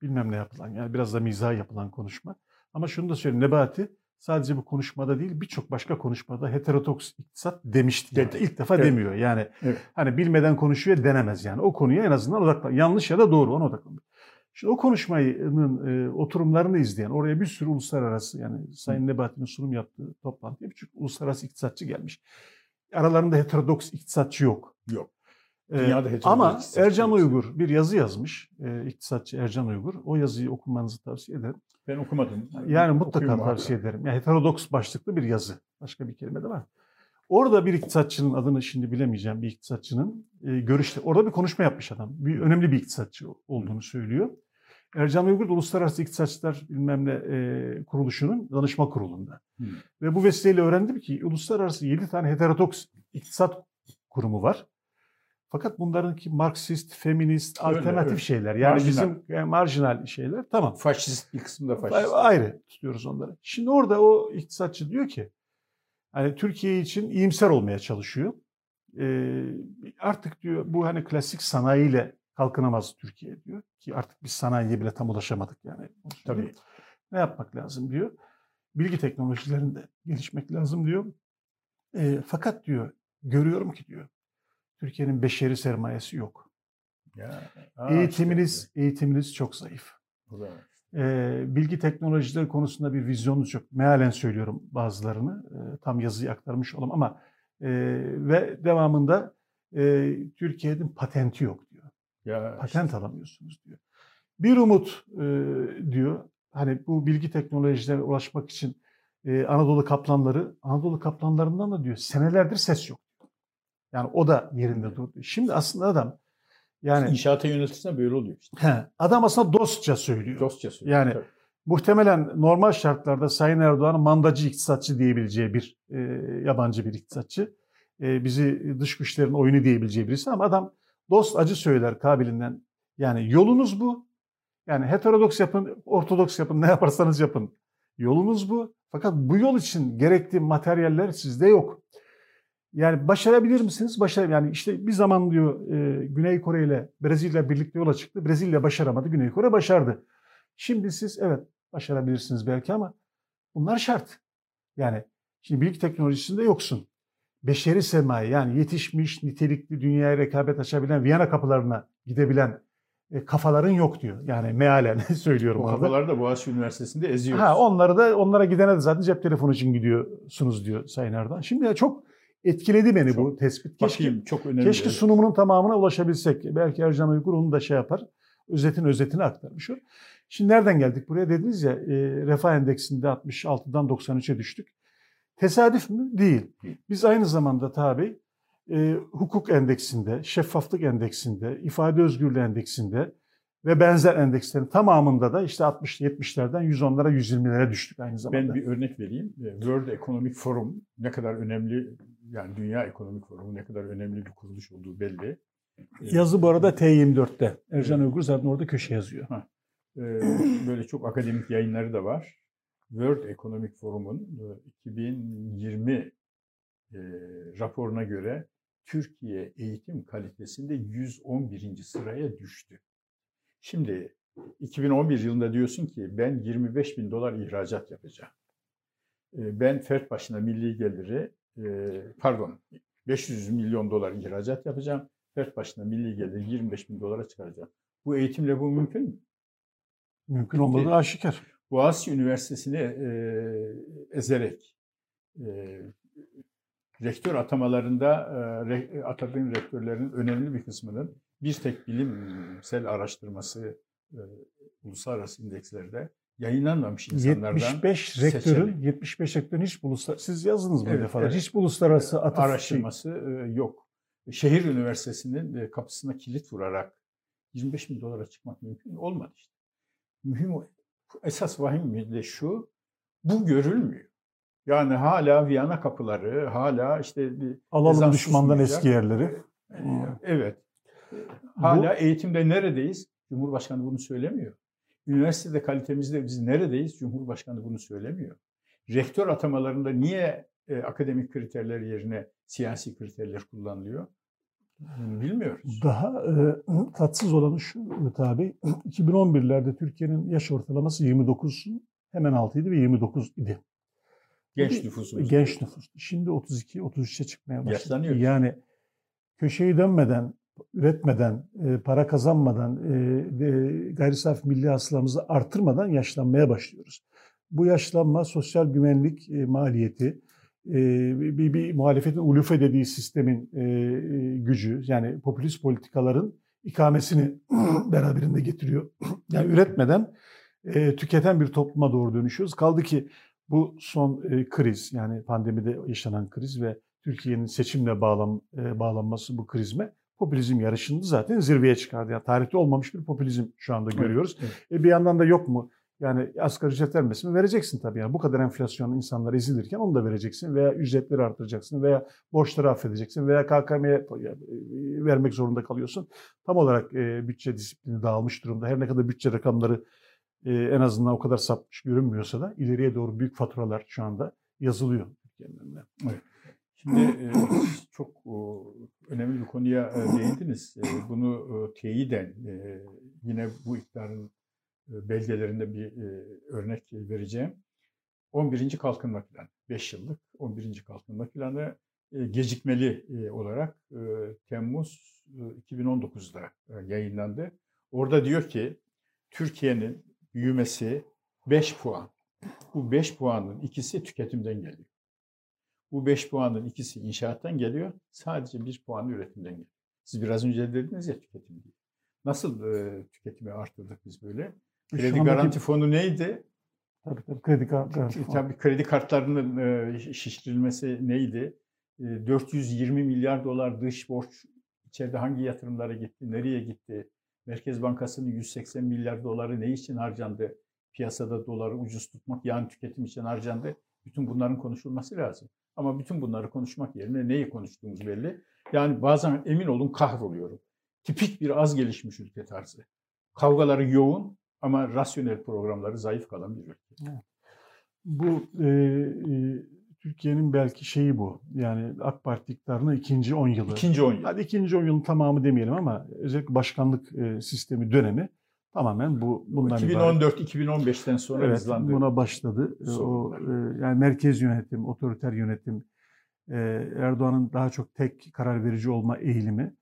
bilmem ne yapılan, yani biraz da mizah yapılan konuşma. Ama şunu da söyleyeyim, Nebati sadece bu konuşmada değil birçok başka konuşmada heterodoks iktisat demişti. Yani. İlk defa evet. demiyor. Yani evet. hani bilmeden konuşuyor denemez yani. O konuya en azından odaklan. Yanlış ya da doğru ona odaklanıyor. Şimdi o konuşmanın e, oturumlarını izleyen, oraya bir sürü uluslararası yani Sayın Nebati'nin sunum yaptığı toplantıya birçok uluslararası iktisatçı gelmiş. Aralarında heterodoks iktisatçı yok. Yok. Ee, Dünyada heterodoks Ama Ercan Uygur bir yazı yazmış. E, iktisatçı Ercan Uygur. O yazıyı okumanızı tavsiye ederim. Ben okumadım. Yani mutlaka tavsiye abi. ederim. Yani heterodoks başlıklı bir yazı. Başka bir kelime de var. Orada bir iktisatçının adını şimdi bilemeyeceğim bir iktisatçının e, görüşte orada bir konuşma yapmış adam. Bir önemli bir iktisatçı olduğunu söylüyor. Ercan Uygur da Uluslararası İktisatçılar bilmem ne e, kuruluşunun danışma kurulunda. Hmm. Ve bu vesileyle öğrendim ki uluslararası 7 tane heterodoks iktisat kurumu var. Fakat bunlarınki Marksist, feminist, öyle, alternatif öyle. şeyler. Yani marjinal. bizim yani marjinal şeyler. Tamam. Faşist bir kısmı da faşist. Ayrı tutuyoruz onları. Şimdi orada o iktisatçı diyor ki hani Türkiye için iyimser olmaya çalışıyor. Ee, artık diyor bu hani klasik sanayiyle kalkınamaz Türkiye diyor. Ki artık biz sanayiye bile tam ulaşamadık yani. Tabii. Ne yapmak lazım diyor. Bilgi teknolojilerinde gelişmek lazım diyor. E, fakat diyor görüyorum ki diyor Türkiye'nin beşeri sermayesi yok. Ya, aa, eğitiminiz işte. eğitiminiz çok zayıf. E, bilgi teknolojileri konusunda bir vizyonunuz yok. Mealen söylüyorum bazılarını. E, tam yazıyı aktarmış olalım ama e, ve devamında e, Türkiye'nin patenti yok ya Patent işte. alamıyorsunuz diyor. Bir umut e, diyor. Hani bu bilgi teknolojilerine ulaşmak için e, Anadolu kaplanları, Anadolu kaplanlarından da diyor senelerdir ses yok. Yani o da yerinde durdu. Şimdi aslında adam yani inşaata yönetirsen böyle oluyor işte. He, adam aslında dostça söylüyor. Dostça söylüyor. Yani tabii. muhtemelen normal şartlarda Sayın Erdoğan'ın mandacı iktisatçı diyebileceği bir e, yabancı bir iktisatçı. E, bizi dış güçlerin oyunu diyebileceği birisi ama adam Dost acı söyler kabilinden. Yani yolunuz bu. Yani heterodoks yapın, ortodoks yapın, ne yaparsanız yapın. Yolunuz bu. Fakat bu yol için gerekli materyaller sizde yok. Yani başarabilir misiniz? Başar yani işte bir zaman diyor e, Güney Kore ile Brezilya birlikte yola çıktı. Brezilya başaramadı, Güney Kore başardı. Şimdi siz evet başarabilirsiniz belki ama bunlar şart. Yani şimdi bilgi teknolojisinde yoksun beşeri sermaye yani yetişmiş, nitelikli dünyaya rekabet açabilen, Viyana kapılarına gidebilen e, kafaların yok diyor. Yani mealen (laughs) söylüyorum. O kafaları da Boğaziçi Üniversitesi'nde eziyoruz. Ha, onları da onlara gidene de zaten cep telefonu için gidiyorsunuz diyor Sayın Erdoğan. Şimdi çok etkiledi beni çok, bu tespit. Keşke, bakayım, çok önemli. Keşke sunumunun tamamına ulaşabilsek. Belki Ercan Uygur onu da şey yapar. Özetin özetini aktarmış o. Şimdi nereden geldik buraya dediniz ya e, refah endeksinde 66'dan 93'e düştük. Tesadüf mü? Değil. Biz aynı zamanda tabi e, hukuk endeksinde, şeffaflık endeksinde, ifade özgürlüğü endeksinde ve benzer endekslerin tamamında da işte 60-70'lerden 110'lara 120'lere düştük aynı zamanda. Ben bir örnek vereyim. E, World Economic Forum ne kadar önemli yani Dünya Ekonomik Forumu ne kadar önemli bir kuruluş olduğu belli. E, Yazı bu arada T24'te. Ercan Uygur zaten orada köşe yazıyor. Ha. E, böyle çok akademik yayınları da var. World Economic Forum'un 2020 e, raporuna göre Türkiye eğitim kalitesinde 111. sıraya düştü. Şimdi 2011 yılında diyorsun ki ben 25 bin dolar ihracat yapacağım. E, ben fert başına milli geliri e, pardon 500 milyon dolar ihracat yapacağım. Fert başına milli geliri 25 bin dolara çıkaracağım. Bu eğitimle bu mümkün mü? Mümkün olmadığı aşikar. Boğaziçi Üniversitesi'ni e, ezerek e, rektör atamalarında e, re, atadığın rektörlerin önemli bir kısmının bir tek bilimsel araştırması e, uluslararası indekslerde yayınlanmamış insanlardan 75 rektörün seçerek. 75 rektörün hiç uluslararası siz yazdınız mı evet, defalar? Evet. Hiç uluslararası atıf araştırması şey... yok. Şehir Üniversitesi'nin kapısına kilit vurarak 25 bin dolara çıkmak mümkün olmadı işte. Mühim esas vahim de şu, bu görülmüyor. Yani hala Viyana kapıları, hala işte bir alalım düşmandan eski yerleri. Evet. Hala bu, eğitimde neredeyiz? Cumhurbaşkanı bunu söylemiyor. Üniversitede kalitemizde biz neredeyiz? Cumhurbaşkanı bunu söylemiyor. Rektör atamalarında niye e, akademik kriterler yerine siyasi kriterler kullanılıyor? Bilmiyoruz. Daha e, tatsız olanı şu tabi 2011'lerde (clears throat) Türkiye'nin yaş ortalaması 29 hemen altıydı ve 29 idi. Genç nüfusumuz. Genç nüfus. Şimdi 32 33'e çıkmaya başladı. Yaşlanıyoruz. Yani köşeyi dönmeden, üretmeden, e, para kazanmadan, e, e, gayri safi milli hasılamızı artırmadan yaşlanmaya başlıyoruz. Bu yaşlanma sosyal güvenlik e, maliyeti, bir, bir muhalefetin ulufe dediği sistemin gücü yani popülist politikaların ikamesini (clears throat) beraberinde getiriyor. (clears throat) Yani üretmeden tüketen bir topluma doğru dönüşüyoruz. Kaldı ki bu son kriz yani pandemide yaşanan kriz ve Türkiye'nin seçimle bağlan, bağlanması bu krizme popülizm yarışını zaten zirveye çıkardı. Yani tarihte olmamış bir popülizm şu anda görüyoruz. Evet, evet. E bir yandan da yok mu yani asgari ücret vermesin vereceksin tabii. Yani bu kadar enflasyon insanlar ezilirken onu da vereceksin veya ücretleri artıracaksın veya borçları affedeceksin veya KKM'ye e, vermek zorunda kalıyorsun. Tam olarak e, bütçe disiplini dağılmış durumda. Her ne kadar bütçe rakamları e, en azından o kadar sapmış görünmüyorsa da ileriye doğru büyük faturalar şu anda yazılıyor Evet. Şimdi e, çok önemli bir konuya değindiniz. Bunu teyiden yine bu iktidarın e, belgelerinde bir e, örnek vereceğim. 11. Kalkınma Planı, 5 yıllık 11. Kalkınma Planı e, gecikmeli olarak Temmuz 2019'da yayınlandı. Orada diyor ki Türkiye'nin büyümesi 5 puan. Bu 5 puanın ikisi tüketimden geliyor. Bu 5 puanın ikisi inşaattan geliyor. Sadece 1 puan üretimden geliyor. Siz biraz önce dediniz ya tüketim diye. Nasıl e, tüketimi arttırdık biz böyle? Kredi garanti fonu neydi? Tabii tabii kredi garanti fonu. Tabii kredi kartlarının e, şişirilmesi neydi? 420 e, milyar dolar dış borç içeride hangi yatırımlara gitti, nereye gitti? Merkez Bankası'nın 180 milyar doları ne için harcandı? Piyasada doları ucuz tutmak, yani tüketim için harcandı. Bütün bunların konuşulması lazım. Ama bütün bunları konuşmak yerine neyi konuştuğumuz belli. Yani bazen emin olun kahroluyorum. Tipik bir az gelişmiş ülke tarzı. Kavgaları yoğun, ama rasyonel programları zayıf kalan bir ülke. Bu e, e, Türkiye'nin belki şeyi bu. Yani AK Parti iktidarının ikinci on yılı. İkinci on yıl. Hadi ikinci on yılın tamamı demeyelim ama özellikle başkanlık e, sistemi dönemi tamamen bu bundan 2014-2015'ten sonra evet, hızlandı. Buna başladı. E, o e, yani merkez yönetim, otoriter yönetim, e, Erdoğan'ın daha çok tek karar verici olma eğilimi,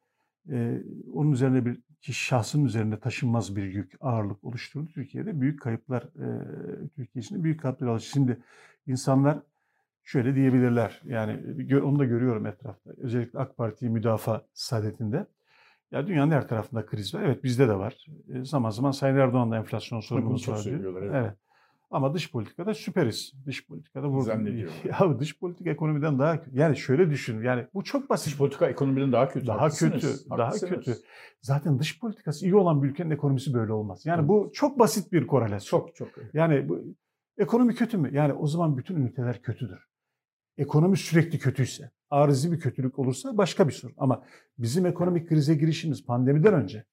e, onun üzerine bir şahsın üzerinde taşınmaz bir yük, ağırlık oluşturdu Türkiye'de. Büyük kayıplar, e, Türkiye için büyük kayıplar aldı. Şimdi insanlar şöyle diyebilirler, yani onu da görüyorum etrafta. Özellikle AK Parti müdafaa saadetinde. Ya dünyanın her tarafında kriz var. Evet bizde de var. E, zaman zaman Sayın Erdoğan'da enflasyon sorunumuz var diyor. Evet. evet. Ama dış politikada süperiz. Dış politikada vurdum. (laughs) Ya dış politika ekonomiden daha yani şöyle düşün. Yani bu çok basit. Dış politika ekonomiden daha kötü. Daha kötü. Daha kötü. Zaten dış politikası iyi olan bir ülkenin ekonomisi böyle olmaz. Yani evet. bu çok basit bir korelasyon. Çok çok. Yani bu ekonomi kötü mü? Yani o zaman bütün üniteler kötüdür. Ekonomi sürekli kötüyse, arızi bir kötülük olursa başka bir sorun. Ama bizim ekonomik krize girişimiz pandemiden önce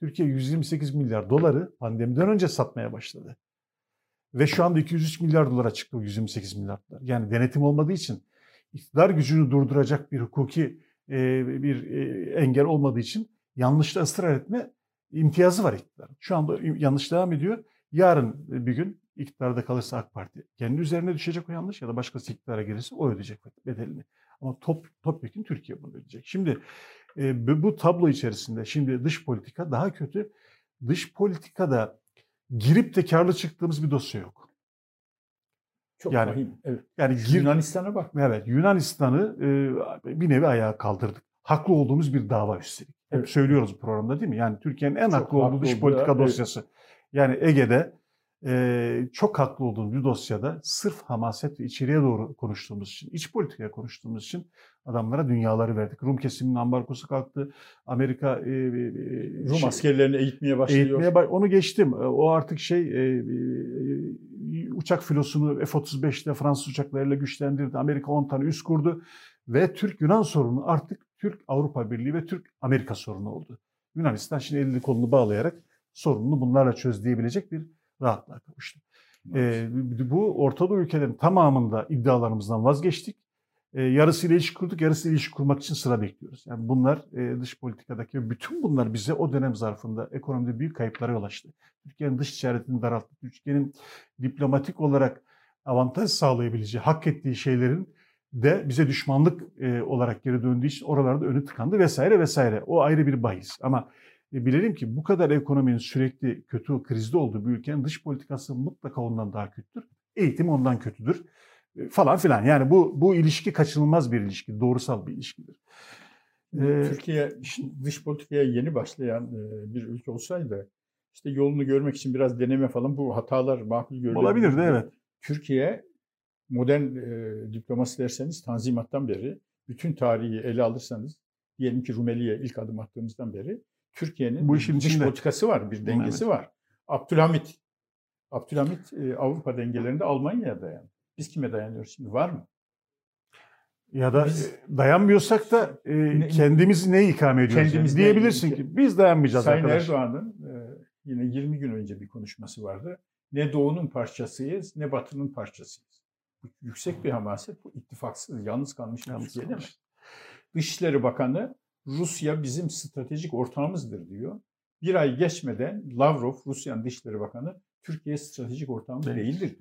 Türkiye 128 milyar doları pandemiden önce satmaya başladı. Ve şu anda 203 milyar dolara çıktı o 128 milyar dolar. Yani denetim olmadığı için iktidar gücünü durduracak bir hukuki e, bir e, engel olmadığı için yanlışla ısrar etme imtiyazı var iktidar. Şu anda yanlış devam ediyor. Yarın bir gün iktidarda kalırsa AK Parti kendi üzerine düşecek o yanlış ya da başkası iktidara gelirse o ödeyecek bedelini. Ama top topyekun Türkiye bunu ödeyecek. Şimdi e, bu tablo içerisinde şimdi dış politika daha kötü. Dış politikada girip de karlı çıktığımız bir dosya yok. Çok yani, vahim. Evet. Yani gir, Yunanistan'a bak. Evet, Yunanistan'ı e, bir nevi ayağa kaldırdık. Haklı olduğumuz bir dava üstelik. Hep evet. söylüyoruz programda değil mi? Yani Türkiye'nin en Çok haklı olduğu dış politika ya, dosyası. Evet. Yani Ege'de e, çok haklı olduğumuz bir dosyada sırf hamaset ve içeriye doğru konuştuğumuz için, iç politikaya konuştuğumuz için adamlara dünyaları verdik. Rum kesiminin ambargosu kalktı. Amerika e, e, Rum şey, askerlerini eğitmeye başlıyor. Eğitmeye, onu geçtim. O artık şey e, e, uçak filosunu F-35'te Fransız uçaklarıyla güçlendirdi. Amerika 10 tane üst kurdu ve Türk-Yunan sorunu artık Türk-Avrupa Birliği ve Türk-Amerika sorunu oldu. Yunanistan şimdi elini kolunu bağlayarak sorununu bunlarla çöz diyebilecek bir rahatlığa kavuştu. E, bu Orta Doğu ülkelerin tamamında iddialarımızdan vazgeçtik. E, yarısıyla ilişki kurduk, yarısıyla ilişki kurmak için sıra bekliyoruz. Yani bunlar e, dış politikadaki bütün bunlar bize o dönem zarfında ekonomide büyük kayıplara yol açtı. Türkiye'nin dış ticaretini daralttı. Türkiye'nin diplomatik olarak avantaj sağlayabileceği, hak ettiği şeylerin de bize düşmanlık e, olarak geri döndüğü için oralarda önü tıkandı vesaire vesaire. O ayrı bir bahis. Ama e, bilelim ki bu kadar ekonominin sürekli kötü, krizde olduğu bir ülkenin dış politikası mutlaka ondan daha kötüdür. Eğitim ondan kötüdür e, falan filan. Yani bu bu ilişki kaçınılmaz bir ilişki, doğrusal bir ilişkidir. Ee, Türkiye dış politikaya yeni başlayan bir ülke olsaydı işte yolunu görmek için biraz deneme falan bu hatalar makul görülebilir. Olabilirdi evet. Türkiye modern e, diplomasi derseniz Tanzimat'tan beri bütün tarihi ele alırsanız diyelim ki Rumeli'ye ilk adım attığımızdan beri Türkiye'nin bu işin dış içinde. politikası var, bir dengesi evet. var. Abdülhamit, Abdülhamit e, Avrupa dengelerinde Almanya'ya dayandı. Biz kime dayanıyoruz şimdi? Var mı? Ya da biz, e, dayanmıyorsak da e, ne, kendimiz ne ikame ediyoruz? Kendimiz yani? Diyebilirsin ne, ki biz dayanmayacağız Sayın arkadaş. Erdoğan'ın e, yine 20 gün önce bir konuşması vardı. Ne doğunun parçasıyız ne batının parçasıyız. Yüksek bir hamaset bu ittifaksız, yalnız kalmış bir Türkiye değil mi? Dışişleri Bakanı Rusya bizim stratejik ortağımızdır diyor. Bir ay geçmeden Lavrov, Rusya'nın Dışişleri Bakanı, Türkiye stratejik ortağımız evet. değildir.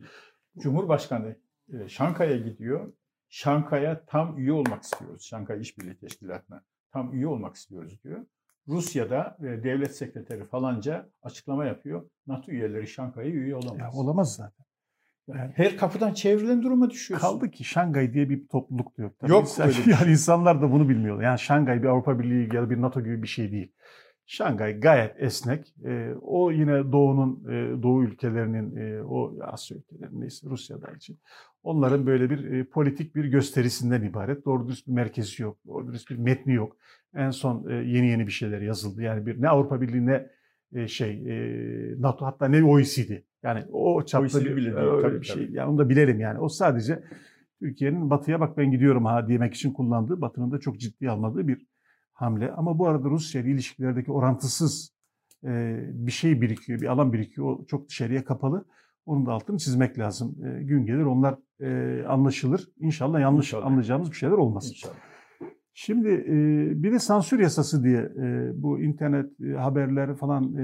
Cumhurbaşkanı e, Şankay'a gidiyor. Şankay'a tam üye olmak istiyoruz. Şankay İşbirliği Teşkilatı'na tam üye olmak istiyoruz diyor. Rusya'da e, devlet sekreteri falanca açıklama yapıyor. NATO üyeleri Şankay'a üye olamaz. Ya, olamaz zaten. Yani her kapıdan çevrilen duruma düşüyorsun. Kaldı ki Şangay diye bir topluluk da yok. Tabii yok İnsan, öyle (laughs) Yani insanlar da bunu bilmiyor. Yani Şangay bir Avrupa Birliği ya da bir NATO gibi bir şey değil. Şangay gayet esnek. E, o yine Doğu'nun, e, Doğu ülkelerinin, e, o Asya ülkelerinin neyse Rusya'da için. Onların böyle bir e, politik bir gösterisinden ibaret. Doğru dürüst bir merkezi yok. Doğru dürüst bir metni yok. En son e, yeni yeni bir şeyler yazıldı. Yani bir ne Avrupa Birliği ne e, şey e, NATO hatta ne OECD. Yani o çapta bir, bile değil, tabii, bir şey. Tabii. Yani onu da bilelim yani. O sadece Türkiye'nin batıya bak ben gidiyorum ha demek için kullandığı, batının da çok ciddi almadığı bir hamle. Ama bu arada Rusya ile ilişkilerdeki orantısız e, bir şey birikiyor, bir alan birikiyor. O çok dışarıya kapalı. Onun da altını çizmek lazım. E, gün gelir onlar e, anlaşılır. İnşallah yanlış İnşallah. anlayacağımız bir şeyler olmaz. İnşallah. Şimdi bir de sansür yasası diye bu internet haberleri falan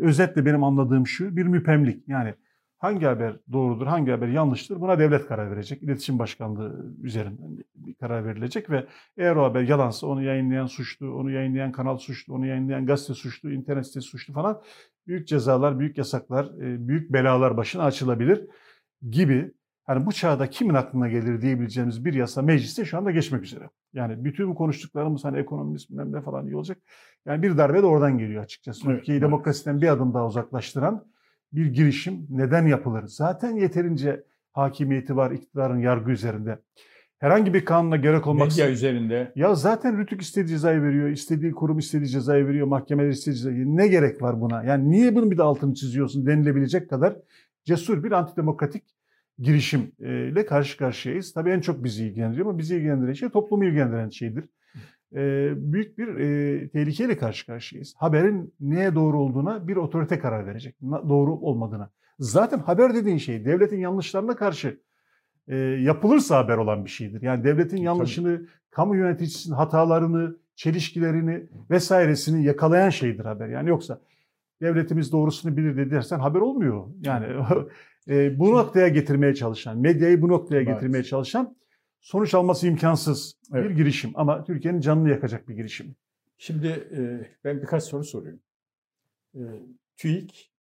özetle benim anladığım şu bir müpemlik. Yani hangi haber doğrudur, hangi haber yanlıştır buna devlet karar verecek. İletişim Başkanlığı üzerinden bir karar verilecek ve eğer o haber yalansa onu yayınlayan suçlu, onu yayınlayan kanal suçlu, onu yayınlayan gazete suçlu, internet sitesi suçlu falan büyük cezalar, büyük yasaklar, büyük belalar başına açılabilir gibi Hani bu çağda kimin aklına gelir diyebileceğimiz bir yasa mecliste şu anda geçmek üzere. Yani bütün bu konuştuklarımız hani ekonomimiz bilmem ne falan iyi olacak. Yani bir darbe de oradan geliyor açıkçası. Evet, Ülkeyi evet. demokrasiden bir adım daha uzaklaştıran bir girişim neden yapılır? Zaten yeterince hakimiyeti var iktidarın yargı üzerinde. Herhangi bir kanuna gerek olmak Medya üzerinde. Ya zaten Rütük istediği cezayı veriyor, istediği kurum istediği cezayı veriyor, mahkemeler istediği cezayı. Ne gerek var buna? Yani niye bunun bir de altını çiziyorsun denilebilecek kadar cesur bir antidemokratik girişimle karşı karşıyayız. Tabii en çok bizi ilgilendiriyor ama bizi ilgilendiren şey toplumu ilgilendiren şeydir. büyük bir e, tehlikeyle karşı karşıyayız. Haberin neye doğru olduğuna bir otorite karar verecek. Doğru olmadığına. Zaten haber dediğin şey devletin yanlışlarına karşı e, yapılırsa haber olan bir şeydir. Yani devletin yanlışını, Tabii. kamu yöneticisinin hatalarını, çelişkilerini vesairesini yakalayan şeydir haber. Yani yoksa devletimiz doğrusunu bilir de dersen haber olmuyor. Yani (laughs) e, bu noktaya getirmeye çalışan, medyayı bu noktaya getirmeye çalışan sonuç alması imkansız evet. bir girişim. Ama Türkiye'nin canını yakacak bir girişim. Şimdi e, ben birkaç soru sorayım. E, TÜİK,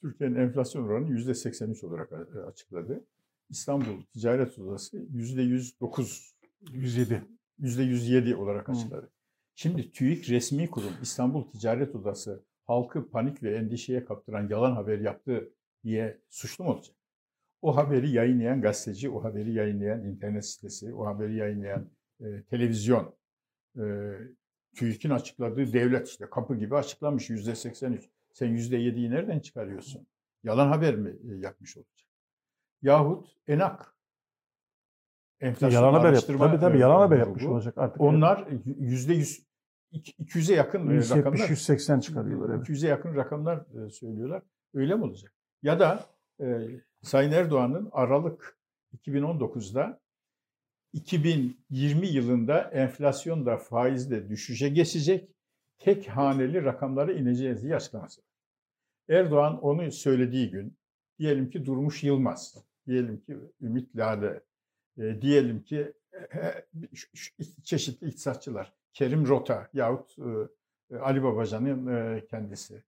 Türkiye'nin enflasyon oranını %83 olarak açıkladı. İstanbul Ticaret Odası %109, 107, %107 olarak açıkladı. Hı. Şimdi TÜİK resmi kurum İstanbul Ticaret Odası halkı panik ve endişeye kaptıran yalan haber yaptı diye suçlu mu olacak? O haberi yayınlayan gazeteci, o haberi yayınlayan internet sitesi, o haberi yayınlayan e, televizyon, e, TÜİK'in açıkladığı devlet işte kapı gibi açıklamış yüzde 83. Sen yüzde 7'yi nereden çıkarıyorsun? Yalan haber mi e, yapmış olacak? Yahut ENAK enflasyon yalan haber yapmış. Tabii tabii yalan haber yapmış olacak artık. Onlar yüzde 100 200'e yakın 170, rakamlar 180 çıkarıyorlar. Evet. 200'e yakın rakamlar e, söylüyorlar. Öyle mi olacak? Ya da e, Sayın Erdoğan'ın Aralık 2019'da 2020 yılında enflasyon da faiz de düşüşe geçecek. Tek haneli rakamlara ineceğiz diye açıklaması. Erdoğan onu söylediği gün diyelim ki Durmuş Yılmaz, diyelim ki Ümit Lale, e, diyelim ki e, çeşitli iktisatçılar, Kerim Rota yahut e, Ali Babacan'ın e, kendisi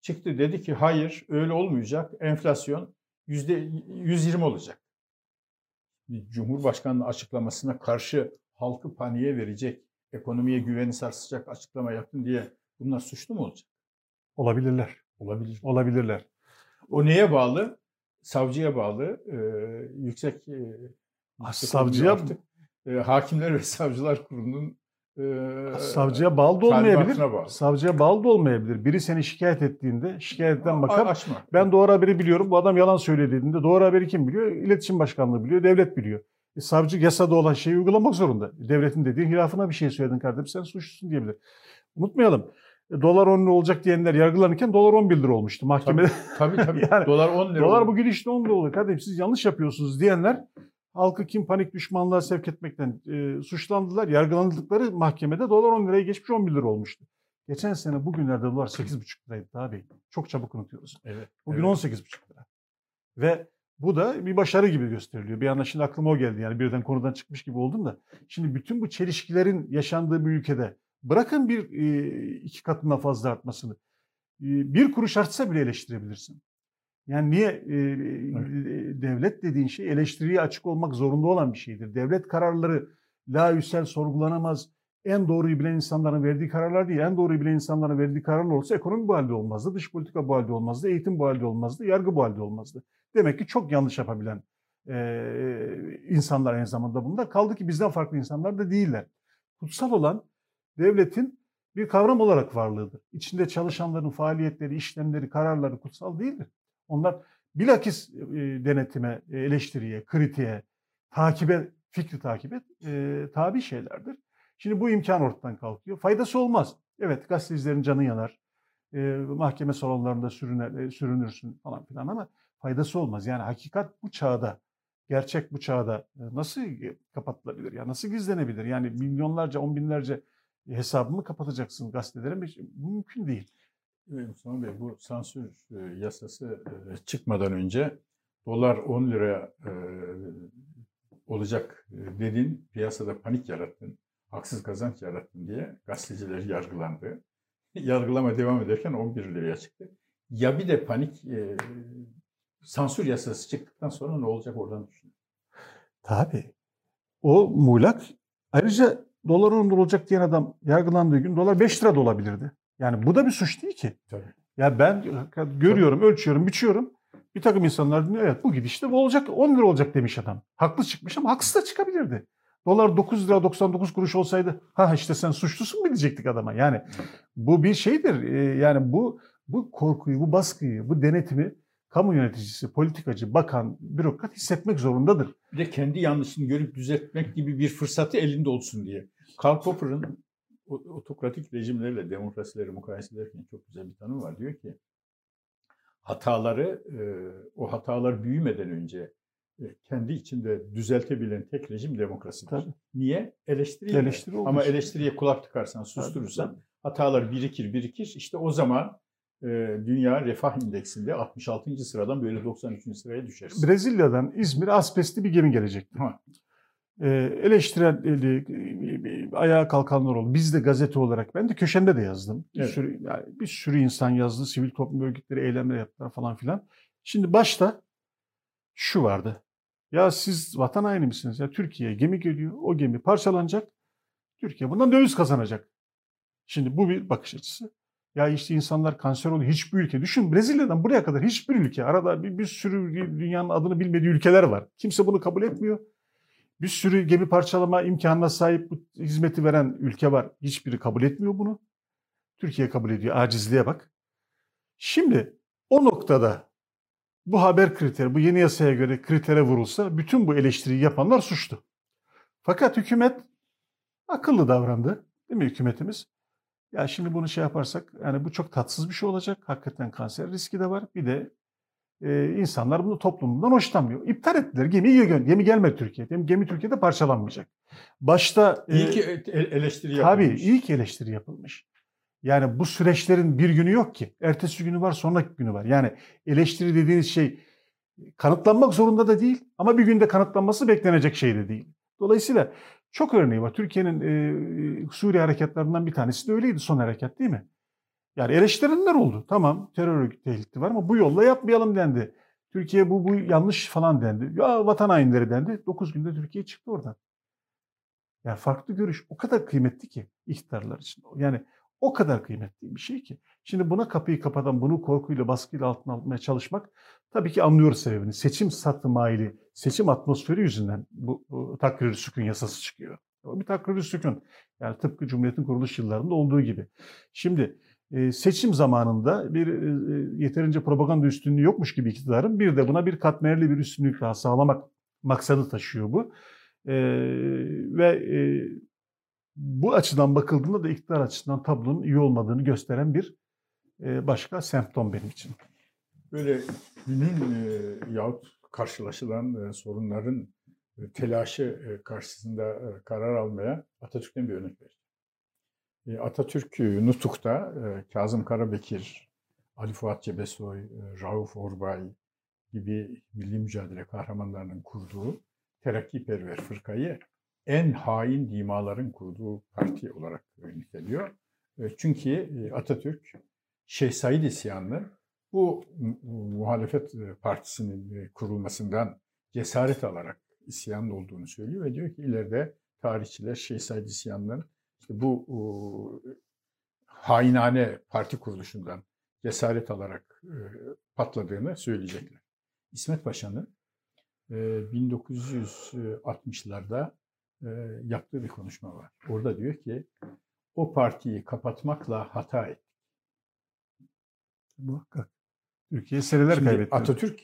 çıktı dedi ki hayır öyle olmayacak enflasyon yüzde 120 olacak. Cumhurbaşkanının açıklamasına karşı halkı paniğe verecek, ekonomiye güveni sarsacak açıklama yaptın diye bunlar suçlu mu olacak? Olabilirler. Olabilir. Olabilirler. O neye bağlı? Savcıya bağlı. E, yüksek e, savcıya artık, e, Hakimler ve Savcılar Kurulu'nun e, savcıya bağlı da olmayabilir. Bağlı. Savcıya bağlı da olmayabilir. Biri seni şikayet ettiğinde şikayetten bakar. Açma. Ben doğru haberi biliyorum. Bu adam yalan söyledi dediğinde doğru haberi kim biliyor? İletişim Başkanlığı biliyor, devlet biliyor. E, savcı yasada olan şeyi uygulamak zorunda. Devletin dediği hilafına bir şey söyledin kardeşim sen suçlusun diyebilir. Unutmayalım. E, dolar 10 lira olacak diyenler yargılanırken dolar 11 lira olmuştu mahkemede. Tabii tabii. tabii. (laughs) yani, dolar 10 lira. Dolar bugün işte 10 lira oluyor. Kardeşim siz yanlış yapıyorsunuz diyenler halkı kim panik düşmanlığa sevk etmekten e, suçlandılar. Yargılandıkları mahkemede dolar 10 liraya geçmiş 11 lira olmuştu. Geçen sene bugünlerde dolar 8,5 liraydı abi. Çok çabuk unutuyoruz. Evet. Bugün evet. 18,5 lira. Ve bu da bir başarı gibi gösteriliyor. Bir anda şimdi aklıma o geldi yani birden konudan çıkmış gibi oldum da. Şimdi bütün bu çelişkilerin yaşandığı bir ülkede bırakın bir e, iki katına fazla artmasını. E, bir kuruş artsa bile eleştirebilirsin. Yani niye e, evet. devlet dediğin şey eleştiriye açık olmak zorunda olan bir şeydir. Devlet kararları la üsel sorgulanamaz. En doğruyu bilen insanların verdiği kararlar değil, en doğruyu bilen insanların verdiği kararlar olsa ekonomi bu halde olmazdı, dış politika bu halde olmazdı, eğitim bu halde olmazdı, yargı bu halde olmazdı. Demek ki çok yanlış yapabilen e, insanlar aynı zamanda bunda. Kaldı ki bizden farklı insanlar da değiller. Kutsal olan devletin bir kavram olarak varlığıdır. İçinde çalışanların faaliyetleri, işlemleri, kararları kutsal değildir. Onlar bilakis e, denetime, e, eleştiriye, kritiğe, takibe, fikri takibe e, tabi şeylerdir. Şimdi bu imkan ortadan kalkıyor. Faydası olmaz. Evet gazetecilerin canı yanar. E, mahkeme salonlarında sürüner, e, sürünürsün falan filan ama faydası olmaz. Yani hakikat bu çağda, gerçek bu çağda e, nasıl kapatılabilir? Ya nasıl gizlenebilir? Yani milyonlarca, on binlerce hesabımı kapatacaksın gazetelerin. Mümkün değil. Mustafa Bey bu sansür e, yasası e, çıkmadan önce dolar 10 lira e, olacak dedin, piyasada panik yarattın, haksız kazanç yarattın diye gazeteciler yargılandı. (laughs) Yargılama devam ederken 11 liraya çıktı. Ya bir de panik sansür yasası çıktıktan sonra ne olacak oradan düşün. Tabii. O muğlak. Ayrıca dolar 10 lira olacak diyen adam yargılandığı gün dolar 5 lira da olabilirdi. Yani bu da bir suç değil ki. Tabii. Ya ben görüyorum, Tabii. ölçüyorum, biçiyorum. Bir takım insanlar diyor evet bu gidişte bu olacak 10 lira olacak demiş adam. Haklı çıkmış ama haksız da çıkabilirdi. Dolar 9 lira 99 kuruş olsaydı ha işte sen suçlusun mu diyecektik adama. Yani bu bir şeydir. Yani bu bu korkuyu, bu baskıyı, bu denetimi kamu yöneticisi, politikacı, bakan, bürokrat hissetmek zorundadır. Bir de kendi yanlışını görüp düzeltmek gibi bir fırsatı elinde olsun diye. Karl Popper'ın otokratik rejimlerle demokrasileri mukayese ederken çok güzel bir tanım var. Diyor ki hataları o hatalar büyümeden önce e, kendi içinde düzeltebilen tek rejim demokrasidir. Tabii. Niye? Eleştiri. Eleştiri Ama eleştiriye kulak tıkarsan, susturursan hatalar birikir birikir. İşte o zaman e, Dünya Refah İndeksinde 66. sıradan böyle 93. sıraya düşeriz. Brezilya'dan İzmir'e asbestli bir gemi gelecekti. Ha. Ee, eleştiren, e, ayağa kalkanlar oldu. Biz de gazete olarak, ben de köşemde de yazdım. Bir, Evet. sürü, yani bir sürü insan yazdı, sivil toplum örgütleri eylemler yaptılar falan filan. Şimdi başta şu vardı. Ya siz vatan haini misiniz? Ya Türkiye'ye gemi geliyor, o gemi parçalanacak. Türkiye bundan döviz kazanacak. Şimdi bu bir bakış açısı. Ya işte insanlar kanser oluyor. Hiçbir ülke. Düşün Brezilya'dan buraya kadar hiçbir ülke. Arada bir, bir sürü dünyanın adını bilmediği ülkeler var. Kimse bunu kabul etmiyor. Bir sürü gemi parçalama imkanına sahip bu hizmeti veren ülke var. Hiçbiri kabul etmiyor bunu. Türkiye kabul ediyor. Acizliğe bak. Şimdi o noktada bu haber kriteri, bu yeni yasaya göre kritere vurulsa bütün bu eleştiriyi yapanlar suçlu. Fakat hükümet akıllı davrandı. Değil mi hükümetimiz? Ya şimdi bunu şey yaparsak yani bu çok tatsız bir şey olacak. Hakikaten kanser riski de var. Bir de e, insanlar bunu toplumundan hoşlanmıyor. İptal ettiler. Gemiyi gö- gemi gelmedi Türkiye'ye. Gemi, gemi Türkiye'de parçalanmayacak. Başta e, İyi ki e- eleştiri tabii yapılmış. iyi ki eleştiri yapılmış. Yani bu süreçlerin bir günü yok ki. Ertesi günü var, sonraki günü var. Yani eleştiri dediğiniz şey kanıtlanmak zorunda da değil ama bir günde kanıtlanması beklenecek şey de değil. Dolayısıyla çok örneği var. Türkiye'nin e, Suriye harekatlarından bir tanesi de öyleydi son harekat değil mi? Yani eleştirenler oldu. Tamam terör örgütü var ama bu yolla yapmayalım dendi. Türkiye bu, bu yanlış falan dendi. Ya vatan hainleri dendi. 9 günde Türkiye çıktı oradan. Yani farklı görüş o kadar kıymetli ki iktidarlar için. Yani o kadar kıymetli bir şey ki. Şimdi buna kapıyı kapatan, bunu korkuyla, baskıyla altına almaya çalışmak tabii ki anlıyoruz sebebini. Seçim satı maili, seçim atmosferi yüzünden bu, bu takrir sükun yasası çıkıyor. Bir takrir sükun. Yani tıpkı Cumhuriyet'in kuruluş yıllarında olduğu gibi. Şimdi seçim zamanında bir e, yeterince propaganda üstünlüğü yokmuş gibi iktidarın bir de buna bir katmerli bir üstünlük daha sağlamak maksadı taşıyor bu. E, ve e, bu açıdan bakıldığında da iktidar açısından tablonun iyi olmadığını gösteren bir e, başka semptom benim için. Böyle günün e, yahut karşılaşılan e, sorunların e, telaşı e, karşısında e, karar almaya Atatürk'ten bir örnek vereceğim. E, Atatürk e, Nutuk'ta e, Kazım Karabekir, Ali Fuat Cebesoy, e, Rauf Orbay gibi milli mücadele kahramanlarının kurduğu terakkiperver fırkayı en hain dimaların kurduğu parti olarak niteliyor. Çünkü Atatürk Şeyh Said isyanını bu mu- muhalefet partisinin kurulmasından cesaret alarak isyanın olduğunu söylüyor ve diyor ki ileride tarihçiler Şeyh Said işte bu o, hainane parti kuruluşundan cesaret alarak e, patladığını söyleyecekler. İsmet Paşa'nın e, 1960'larda e, yaptığı bir konuşma var. Orada diyor ki o partiyi kapatmakla hata ettik. Muhakkak. Türkiye seneler Şimdi kaybetti. Atatürk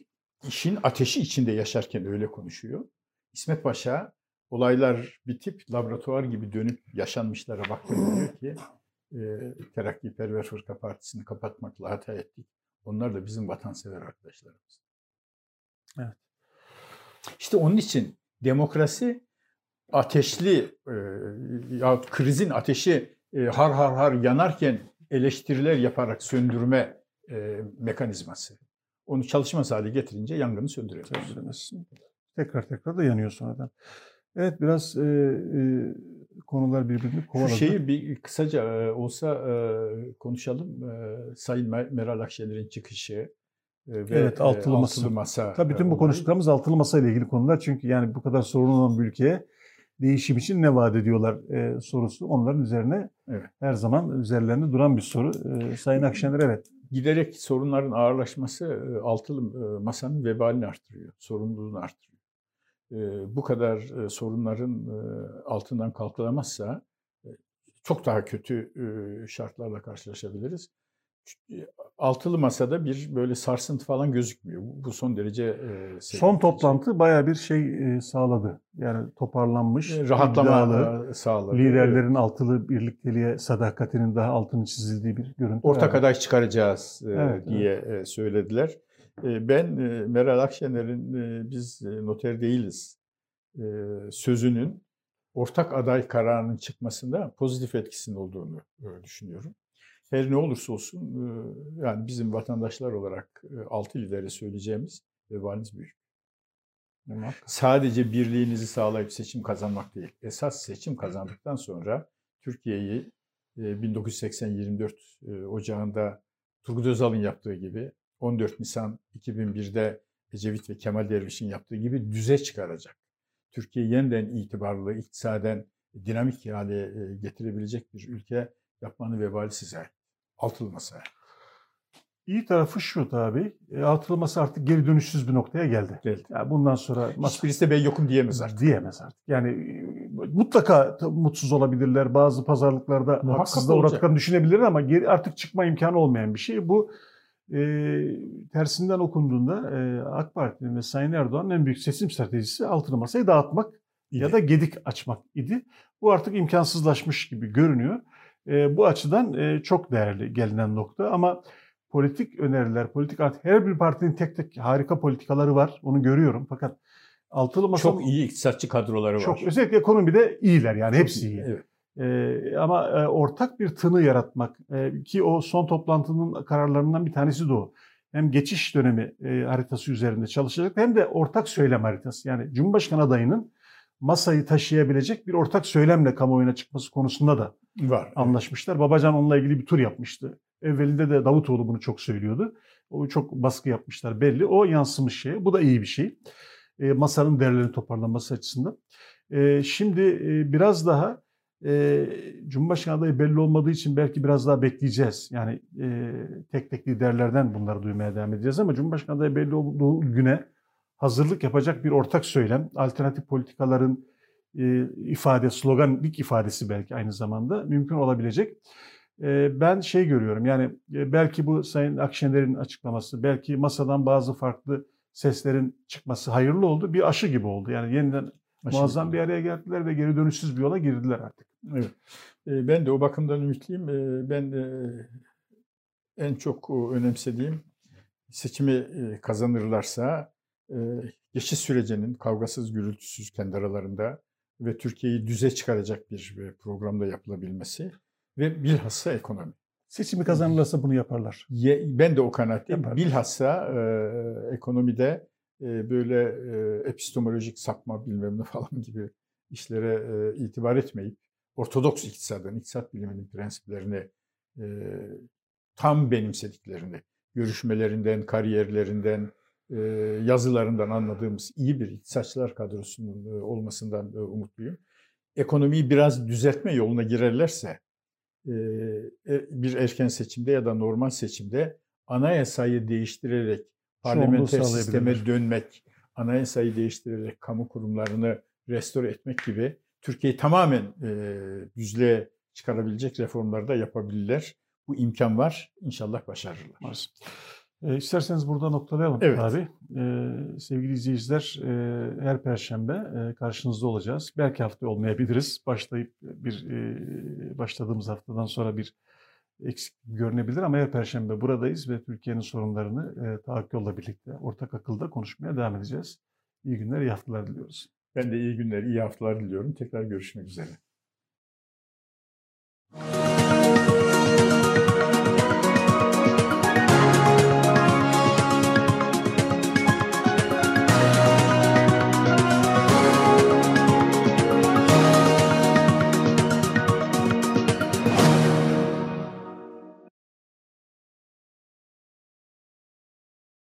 işin ateşi içinde yaşarken öyle konuşuyor. İsmet Paşa olaylar bitip laboratuvar gibi dönüp yaşanmışlara baktığında diyor ki e, Terakkiperver Fırka Partisi'ni kapatmakla hata ettik. Onlar da bizim vatansever arkadaşlarımız. Evet. İşte onun için demokrasi ateşli e, ya krizin ateşi e, har har har yanarken eleştiriler yaparak söndürme e, mekanizması. Onu çalışmaz hale getirince yangını. Söndüremezsin. Tekrar tekrar da yanıyor sonradan. Evet biraz e, e, konular birbirini Şu kovaladı. şeyi bir kısaca e, olsa e, konuşalım. E, Sayın Mer- Meral Akşener'in çıkışı e, ve Evet, altılı e, altılı masa. Tabii bütün bu konuştuklarımız altılı masa ile ilgili konular. Çünkü yani bu kadar sorun olan bir ülkeye değişim için ne vaat ediyorlar e, sorusu onların üzerine Evet. her zaman üzerlerinde duran bir soru. E, Sayın Akşener evet. giderek sorunların ağırlaşması e, altılı e, masanın vebalini arttırıyor, sorumluluğunu arttırıyor. Bu kadar sorunların altından kalkılamazsa çok daha kötü şartlarla karşılaşabiliriz. Altılı masada bir böyle sarsıntı falan gözükmüyor. Bu son derece Son toplantı baya bir şey sağladı. Yani toparlanmış, rahatlama iddialı, sağladı. liderlerin altılı birlikteliğe sadakatinin daha altını çizildiği bir görüntü. ortak aday çıkaracağız Evet, diye e, söylediler. Ben Meral Akşener'in biz noter değiliz sözünün ortak aday kararının çıkmasında pozitif etkisinin olduğunu düşünüyorum. Her ne olursa olsun yani bizim vatandaşlar olarak altı lideri söyleyeceğimiz vebaliniz büyük. Sadece birliğinizi sağlayıp seçim kazanmak değil. Esas seçim kazandıktan sonra Türkiye'yi 1980-24 Ocağı'nda Turgut Özal'ın yaptığı gibi 14 Nisan 2001'de Ecevit ve Kemal Derviş'in yaptığı gibi düze çıkaracak. Türkiye yeniden itibarlı, iktisaden dinamik hale getirebilecek bir ülke yapmanın vebali size. Altılı masa. İyi tarafı şu tabii. E, atılması artık geri dönüşsüz bir noktaya geldi. Geldi. Yani bundan sonra hiçbirisi de ben yokum diyemez artık. Diyemez artık. Yani mutlaka mutsuz olabilirler. Bazı pazarlıklarda haksızlığa uğradıklarını düşünebilirler ama geri artık çıkma imkanı olmayan bir şey. Bu e, tersinden okunduğunda e, AK Parti'nin ve Sayın Erdoğan'ın en büyük seçim stratejisi altılı masayı dağıtmak idi. ya da gedik açmak idi. Bu artık imkansızlaşmış gibi görünüyor. E, bu açıdan e, çok değerli gelinen nokta ama politik öneriler, politik artık her bir partinin tek tek harika politikaları var. Onu görüyorum. Fakat altılı masa çok iyi iktisatçı kadroları çok, var. Çok özellikle ekonomide iyiler yani hepsi iyi. Evet. Ee, ama e, ortak bir tını yaratmak e, ki o son toplantının kararlarından bir tanesi de o. Hem geçiş dönemi e, haritası üzerinde çalışacak hem de ortak söylem haritası. Yani Cumhurbaşkanı adayının masayı taşıyabilecek bir ortak söylemle kamuoyuna çıkması konusunda da var. Anlaşmışlar. Babacan onunla ilgili bir tur yapmıştı. Evvelinde de Davutoğlu bunu çok söylüyordu. O çok baskı yapmışlar belli. O yansımış şey. Bu da iyi bir şey. E, masanın değerlerini toparlanması açısından. E, şimdi e, biraz daha e, Cumhurbaşkanı adayı belli olmadığı için belki biraz daha bekleyeceğiz. Yani e, tek tek liderlerden bunları duymaya devam edeceğiz ama Cumhurbaşkanı adayı belli olduğu güne hazırlık yapacak bir ortak söylem, alternatif politikaların e, ifade, sloganlik ifadesi belki aynı zamanda mümkün olabilecek. E, ben şey görüyorum yani e, belki bu Sayın Akşener'in açıklaması, belki masadan bazı farklı seslerin çıkması hayırlı oldu. Bir aşı gibi oldu. Yani yeniden aşı muazzam gibi. bir araya geldiler ve geri dönüşsüz bir yola girdiler artık. Evet. Ben de o bakımdan ümitliyim. Ben de en çok önemsediğim seçimi kazanırlarsa geçiş sürecinin kavgasız gürültüsüz kendi aralarında ve Türkiye'yi düze çıkaracak bir programda yapılabilmesi ve bilhassa ekonomi. Seçimi kazanırlarsa bunu yaparlar. Ben de o kanaatteyim. Yaparlar. Bilhassa e, ekonomide e, böyle e, epistemolojik sapma bilmem ne (laughs) falan gibi işlere e, itibar etmeyip ortodoks iktisadın, iktisat biliminin prensiplerini e, tam benimsediklerini, görüşmelerinden, kariyerlerinden, e, yazılarından anladığımız iyi bir iktisatçılar kadrosunun e, olmasından e, umutluyum. Ekonomiyi biraz düzeltme yoluna girerlerse bir erken seçimde ya da normal seçimde anayasayı değiştirerek parlamenter sisteme dönmek, anayasayı değiştirerek kamu kurumlarını restore etmek gibi Türkiye'yi tamamen e, düzlüğe çıkarabilecek reformları da yapabilirler. Bu imkan var. İnşallah başarırlar. E, isterseniz burada noktalayalım evet. abi. E, sevgili izleyiciler e, her perşembe e, karşınızda olacağız. Belki hafta olmayabiliriz. Başlayıp bir e, başladığımız haftadan sonra bir eksik görünebilir ama her perşembe buradayız ve Türkiye'nin sorunlarını e, tahakkülle birlikte ortak akılda konuşmaya devam edeceğiz. İyi günler, iyi haftalar diliyoruz. Ben de iyi günler, iyi haftalar diliyorum. Tekrar görüşmek üzere.